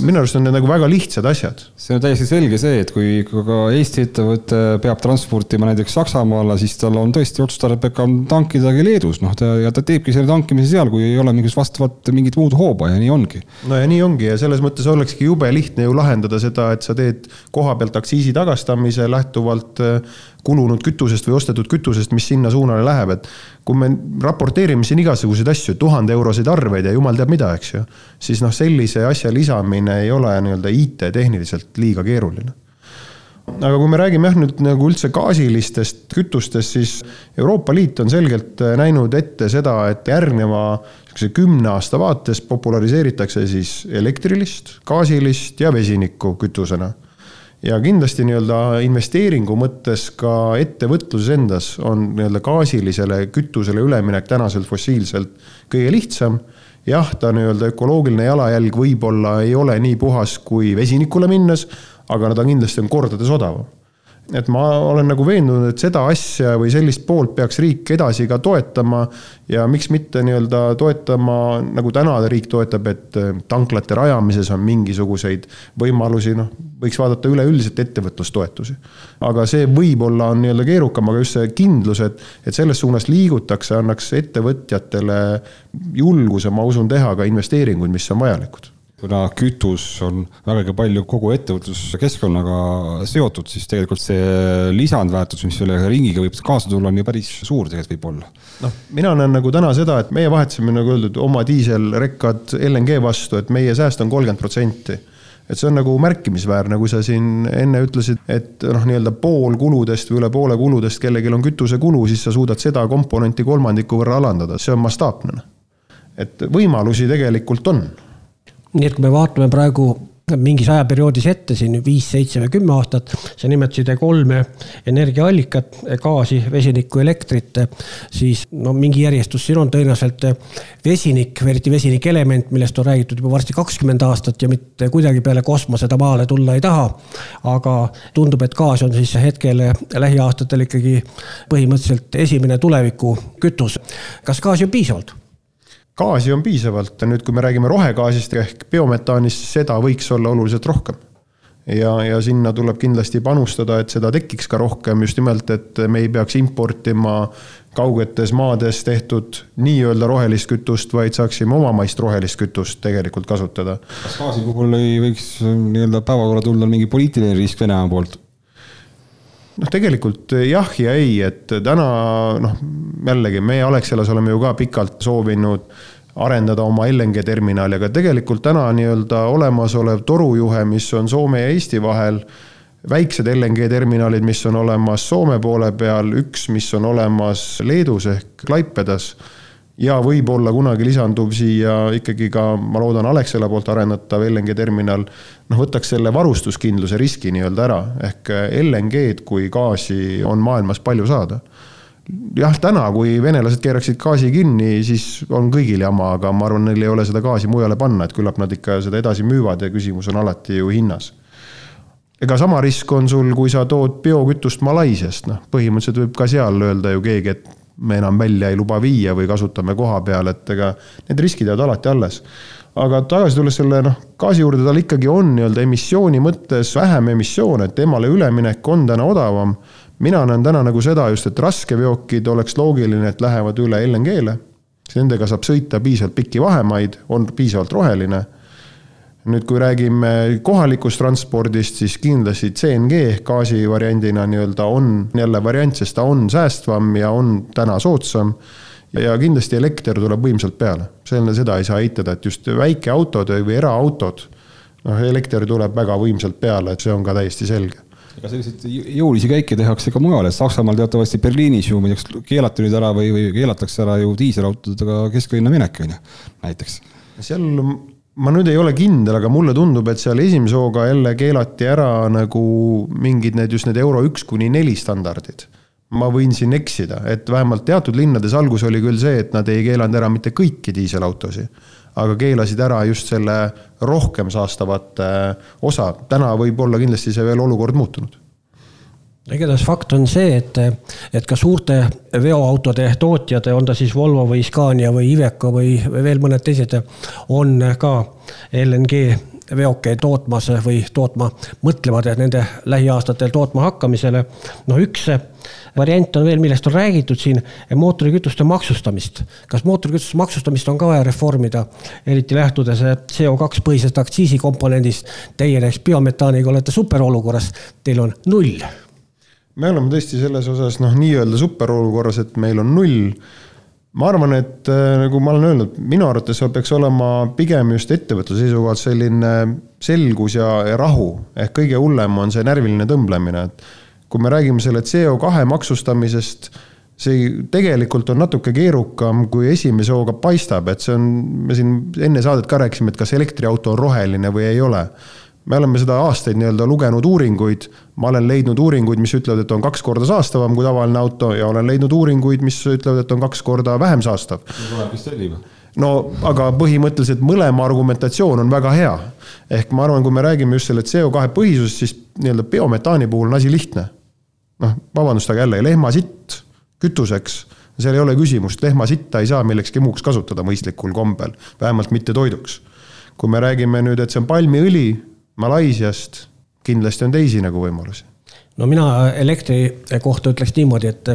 S4: minu arust on need nagu väga lihtsad asjad.
S3: see on täiesti selge see, et kui ka Eesti ettevõte peab transportima näiteks Saksamaale, siis tal on tõesti otstarbekam tankidagi Leedus, noh ta ja ta teebki selle tankimise seal, kui ei ole mingit vastavat mingit muud hooba ja nii ongi.
S4: no ja nii ongi ja selles mõttes olekski jube lihtne ju lahendada seda, et sa teed koha pealt aktsiisi tagastamise lähtuvalt äh, kulunud kütusest või ostetud kütusest, mis sinna suunale läheb, et kui me raporteerime siin igasuguseid asju, tuhande euroseid arveid ja jumal teab mida, eks ju, siis noh, sellise asja lisamine ei ole nii-öelda IT-tehniliselt liiga keeruline. Aga kui me räägime jah, nüüd nagu üldse gaasilistest kütustest, siis Euroopa Liit on selgelt näinud ette seda, et järgneva niisuguse kümne aasta vaates populariseeritakse siis elektrilist, gaasilist ja vesinikku kütusena ja kindlasti nii-öelda investeeringu mõttes ka ettevõtluses endas on nii-öelda gaasilisele kütusele üleminek tänaselt fossiilselt kõige lihtsam. jah, ta nii-öelda ökoloogiline jalajälg võib-olla ei ole nii puhas kui vesinikule minnes, aga ta kindlasti on kordades odavam et ma olen nagu veendunud, et seda asja või sellist poolt peaks riik edasi ka toetama ja miks mitte nii-öelda toetama, nagu täna riik toetab, et äh, tanklate rajamises on mingisuguseid võimalusi, noh, võiks vaadata üleüldiselt ettevõtlustoetusi. aga see võib-olla on nii-öelda keerukam, aga just see kindlus, et, et selles suunas liigutakse, annaks ettevõtjatele julguse, ma usun, teha ka investeeringuid, mis on vajalikud
S3: kuna kütus on vägagi palju kogu ettevõtluskeskkonnaga seotud, siis tegelikult see lisandväärtus, mis selle ringiga võib kaasa tulla, on ju päris suur tegelikult võib-olla.
S4: noh, mina näen nagu täna seda, et meie vahetasime nagu öeldud oma diiselrekkad LNG vastu, et meie sääst on kolmkümmend protsenti et see on nagu märkimisväärne, kui sa siin enne ütlesid, et noh, nii-öelda pool kuludest või üle poole kuludest kellelgi on kütusekulu, siis sa suudad seda komponenti kolmandiku võrra alandada, see on mastaapne. et võimalusi tegelikult on.
S2: Nii et kui me vaatame praegu mingis ajaperioodis ette siin viis, seitse või kümme aastat, sa nimetasid kolme energiaallikat, gaasi, vesinikku, elektrit, siis no mingi järjestus siin on tõenäoliselt vesinik, eriti vesinikelement, millest on räägitud juba varsti kakskümmend aastat ja mitte kuidagi peale kosmose ta maale tulla ei taha. aga tundub, et gaas on siis hetkel lähiaastatel ikkagi põhimõtteliselt esimene tulevikukütus. kas gaasi on piisavalt?
S4: Gaasi on piisavalt nüüd, kui me räägime rohegaasist ehk biometaanist, seda võiks olla oluliselt rohkem. ja, ja sinna tuleb kindlasti panustada, et seda tekiks ka rohkem just nimelt, et me ei peaks importima kaugetes maades tehtud nii-öelda rohelist kütust, vaid saaksime omamaist rohelist kütust tegelikult kasutada.
S3: kas gaasi puhul ei võiks nii-öelda päevakorda tulla mingi poliitiline risk Venemaa poolt?
S4: Noh, tegelikult jah ja ei, et täna noh, jällegi meie Alexelas oleme ju ka pikalt soovinud arendada oma LNG terminali, aga tegelikult täna nii-öelda olemasolev torujuhe, mis on Soome ja Eesti vahel, väiksed LNG terminalid, mis on olemas Soome poole peal, üks, mis on olemas Leedus ehk Klaipedas ja võib-olla kunagi lisandub siia ikkagi ka, ma loodan, Alexela poolt arendatav LNG terminal, noh, võtaks selle varustuskindluse riski nii-öelda ära, ehk LNG-d kui gaasi on maailmas palju saada. jah, täna, kui venelased keeraksid gaasi kinni, siis on kõigil jama, aga ma arvan, neil ei ole seda gaasi mujale panna, et küllap nad ikka seda edasi müüvad ja küsimus on alati ju hinnas ega sama risk on sul, kui sa tood biokütust Malaisiast, noh, põhimõtteliselt võib ka seal öelda ju keegi, et me enam välja ei luba viia või kasutame koha peal, et ega need riskid jäävad alati alles. aga tagasi tulles selle noh, gaasi juurde, tal ikkagi on nii-öelda emissiooni mõttes vähem emissioone, et temale üleminek on täna odavam. mina näen täna nagu seda just, et raskeveokid oleks loogiline, et lähevad üle LNG-le. Nendega saab sõita piisavalt pikki vahemaid, on piisavalt roheline nüüd, kui räägime kohalikust transpordist, siis kindlasti CNG ehk gaasi variandina nii-öelda on jälle variant, sest ta on säästvam ja on täna soodsam. ja kindlasti elekter tuleb võimsalt peale, selle, seda ei saa eitada, et just väikeautod või eraautod, noh, elekter tuleb väga võimsalt peale, et see on ka täiesti selge
S3: ega selliseid jõulisi käike tehakse ka mujal, et Saksamaal teatavasti Berliinis ju muideks keelati nüüd ära või, või keelatakse ära ju diiselautodega kesklinna minek, on ju, näiteks.
S4: seal ma nüüd ei ole kindel, aga mulle tundub, et seal esimese hooga jälle keelati ära nagu mingid need just need euro üks kuni neli standardid. ma võin siin eksida, et vähemalt teatud linnades algus oli küll see, et nad ei keelanud ära mitte kõiki diiselautosid, aga keelasid ära just selle rohkem saastavate osa. täna võib olla kindlasti see veel olukord muutunud
S2: igatahes fakt on see, et, et ka suurte veoautode tootjad, on ta siis Volvo või Scania või Iveco või, veel mõned teised, on ka LNG veokeid tootmas või tootma mõtlevad nende lähiaastatel tootma hakkamisele. noh, üks variant on veel, millest on räägitud siin, mootorikütuste maksustamist. kas mootorikütuste maksustamist on ka vaja reformida, eriti lähtudes CO2 põhisest aktsiisikomponendist. Teie näiteks biometaaniga olete superolukorras, teil on null
S4: me oleme tõesti selles osas noh, nii-öelda superolukorras, et meil on null. ma arvan, et äh, nagu ma olen öelnud, minu arvates peaks olema pigem just ettevõtluse seisukohalt selline selgus ja, ja rahu. ehk kõige hullem on see närviline tõmblemine, et kui me räägime selle CO2 maksustamisest, see tegelikult on natuke keerukam, kui esimese hooga paistab, et see on, me siin enne saadet ka rääkisime, et kas elektriauto on roheline või ei ole me oleme seda aastaid nii-öelda lugenud uuringuid, ma olen leidnud uuringuid, mis ütlevad, et on kaks korda saastavam kui tavaline auto ja olen leidnud uuringuid, mis ütlevad, et on kaks korda vähem saastav.
S3: tuleb vist selline
S4: no aga põhimõtteliselt mõlema argumentatsioon on väga hea. ehk ma arvan, kui me räägime just selle CO2 põhisusest, siis nii-öelda biometaani puhul on asi lihtne. noh, vabandust, aga jälle lehmasitt kütuseks, seal ei ole küsimust, lehmasitta ei saa millekski muuks kasutada mõistlikul kombel, vähemalt mitte toiduks. kui me räägime nüüd, et see on palmiõli Malaisiast, kindlasti on teisi nagu võimalusi
S2: no mina elektri kohta ütleks niimoodi, et,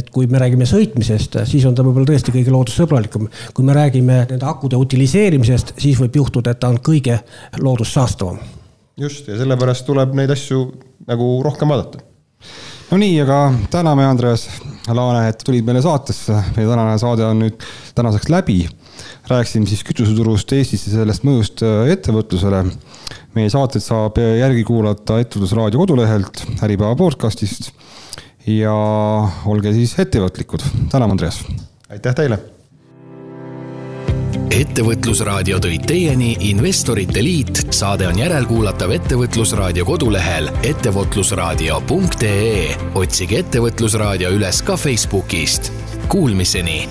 S2: et kui me räägime sõitmisest, siis on ta võib-olla tõesti kõige loodussõbralikum. kui me räägime nende akude utiliseerimisest, siis võib juhtuda, et ta on kõige loodussaastavam.
S4: just, ja sellepärast tuleb neid asju nagu rohkem vaadata.
S3: no nii, aga täname, Andreas Laane, et tulid meile saatesse. meie tänane saade on nüüd tänaseks läbi. rääkisime siis kütuseturust Eestis ja sellest mõjust ettevõtlusele meie saateid saab järgi kuulata Ettevõtlusraadio kodulehelt, Äripäeva podcastist ja olge siis ettevõtlikud. täname, Andreas!
S4: aitäh teile!
S1: ettevõtlusraadio tõid teieni Investorite Liit, saade on järelkuulatav Ettevõtlusraadio kodulehel ettevõtlusraadio.ee. otsige Ettevõtlusraadio üles ka Facebookist. Kuulmiseni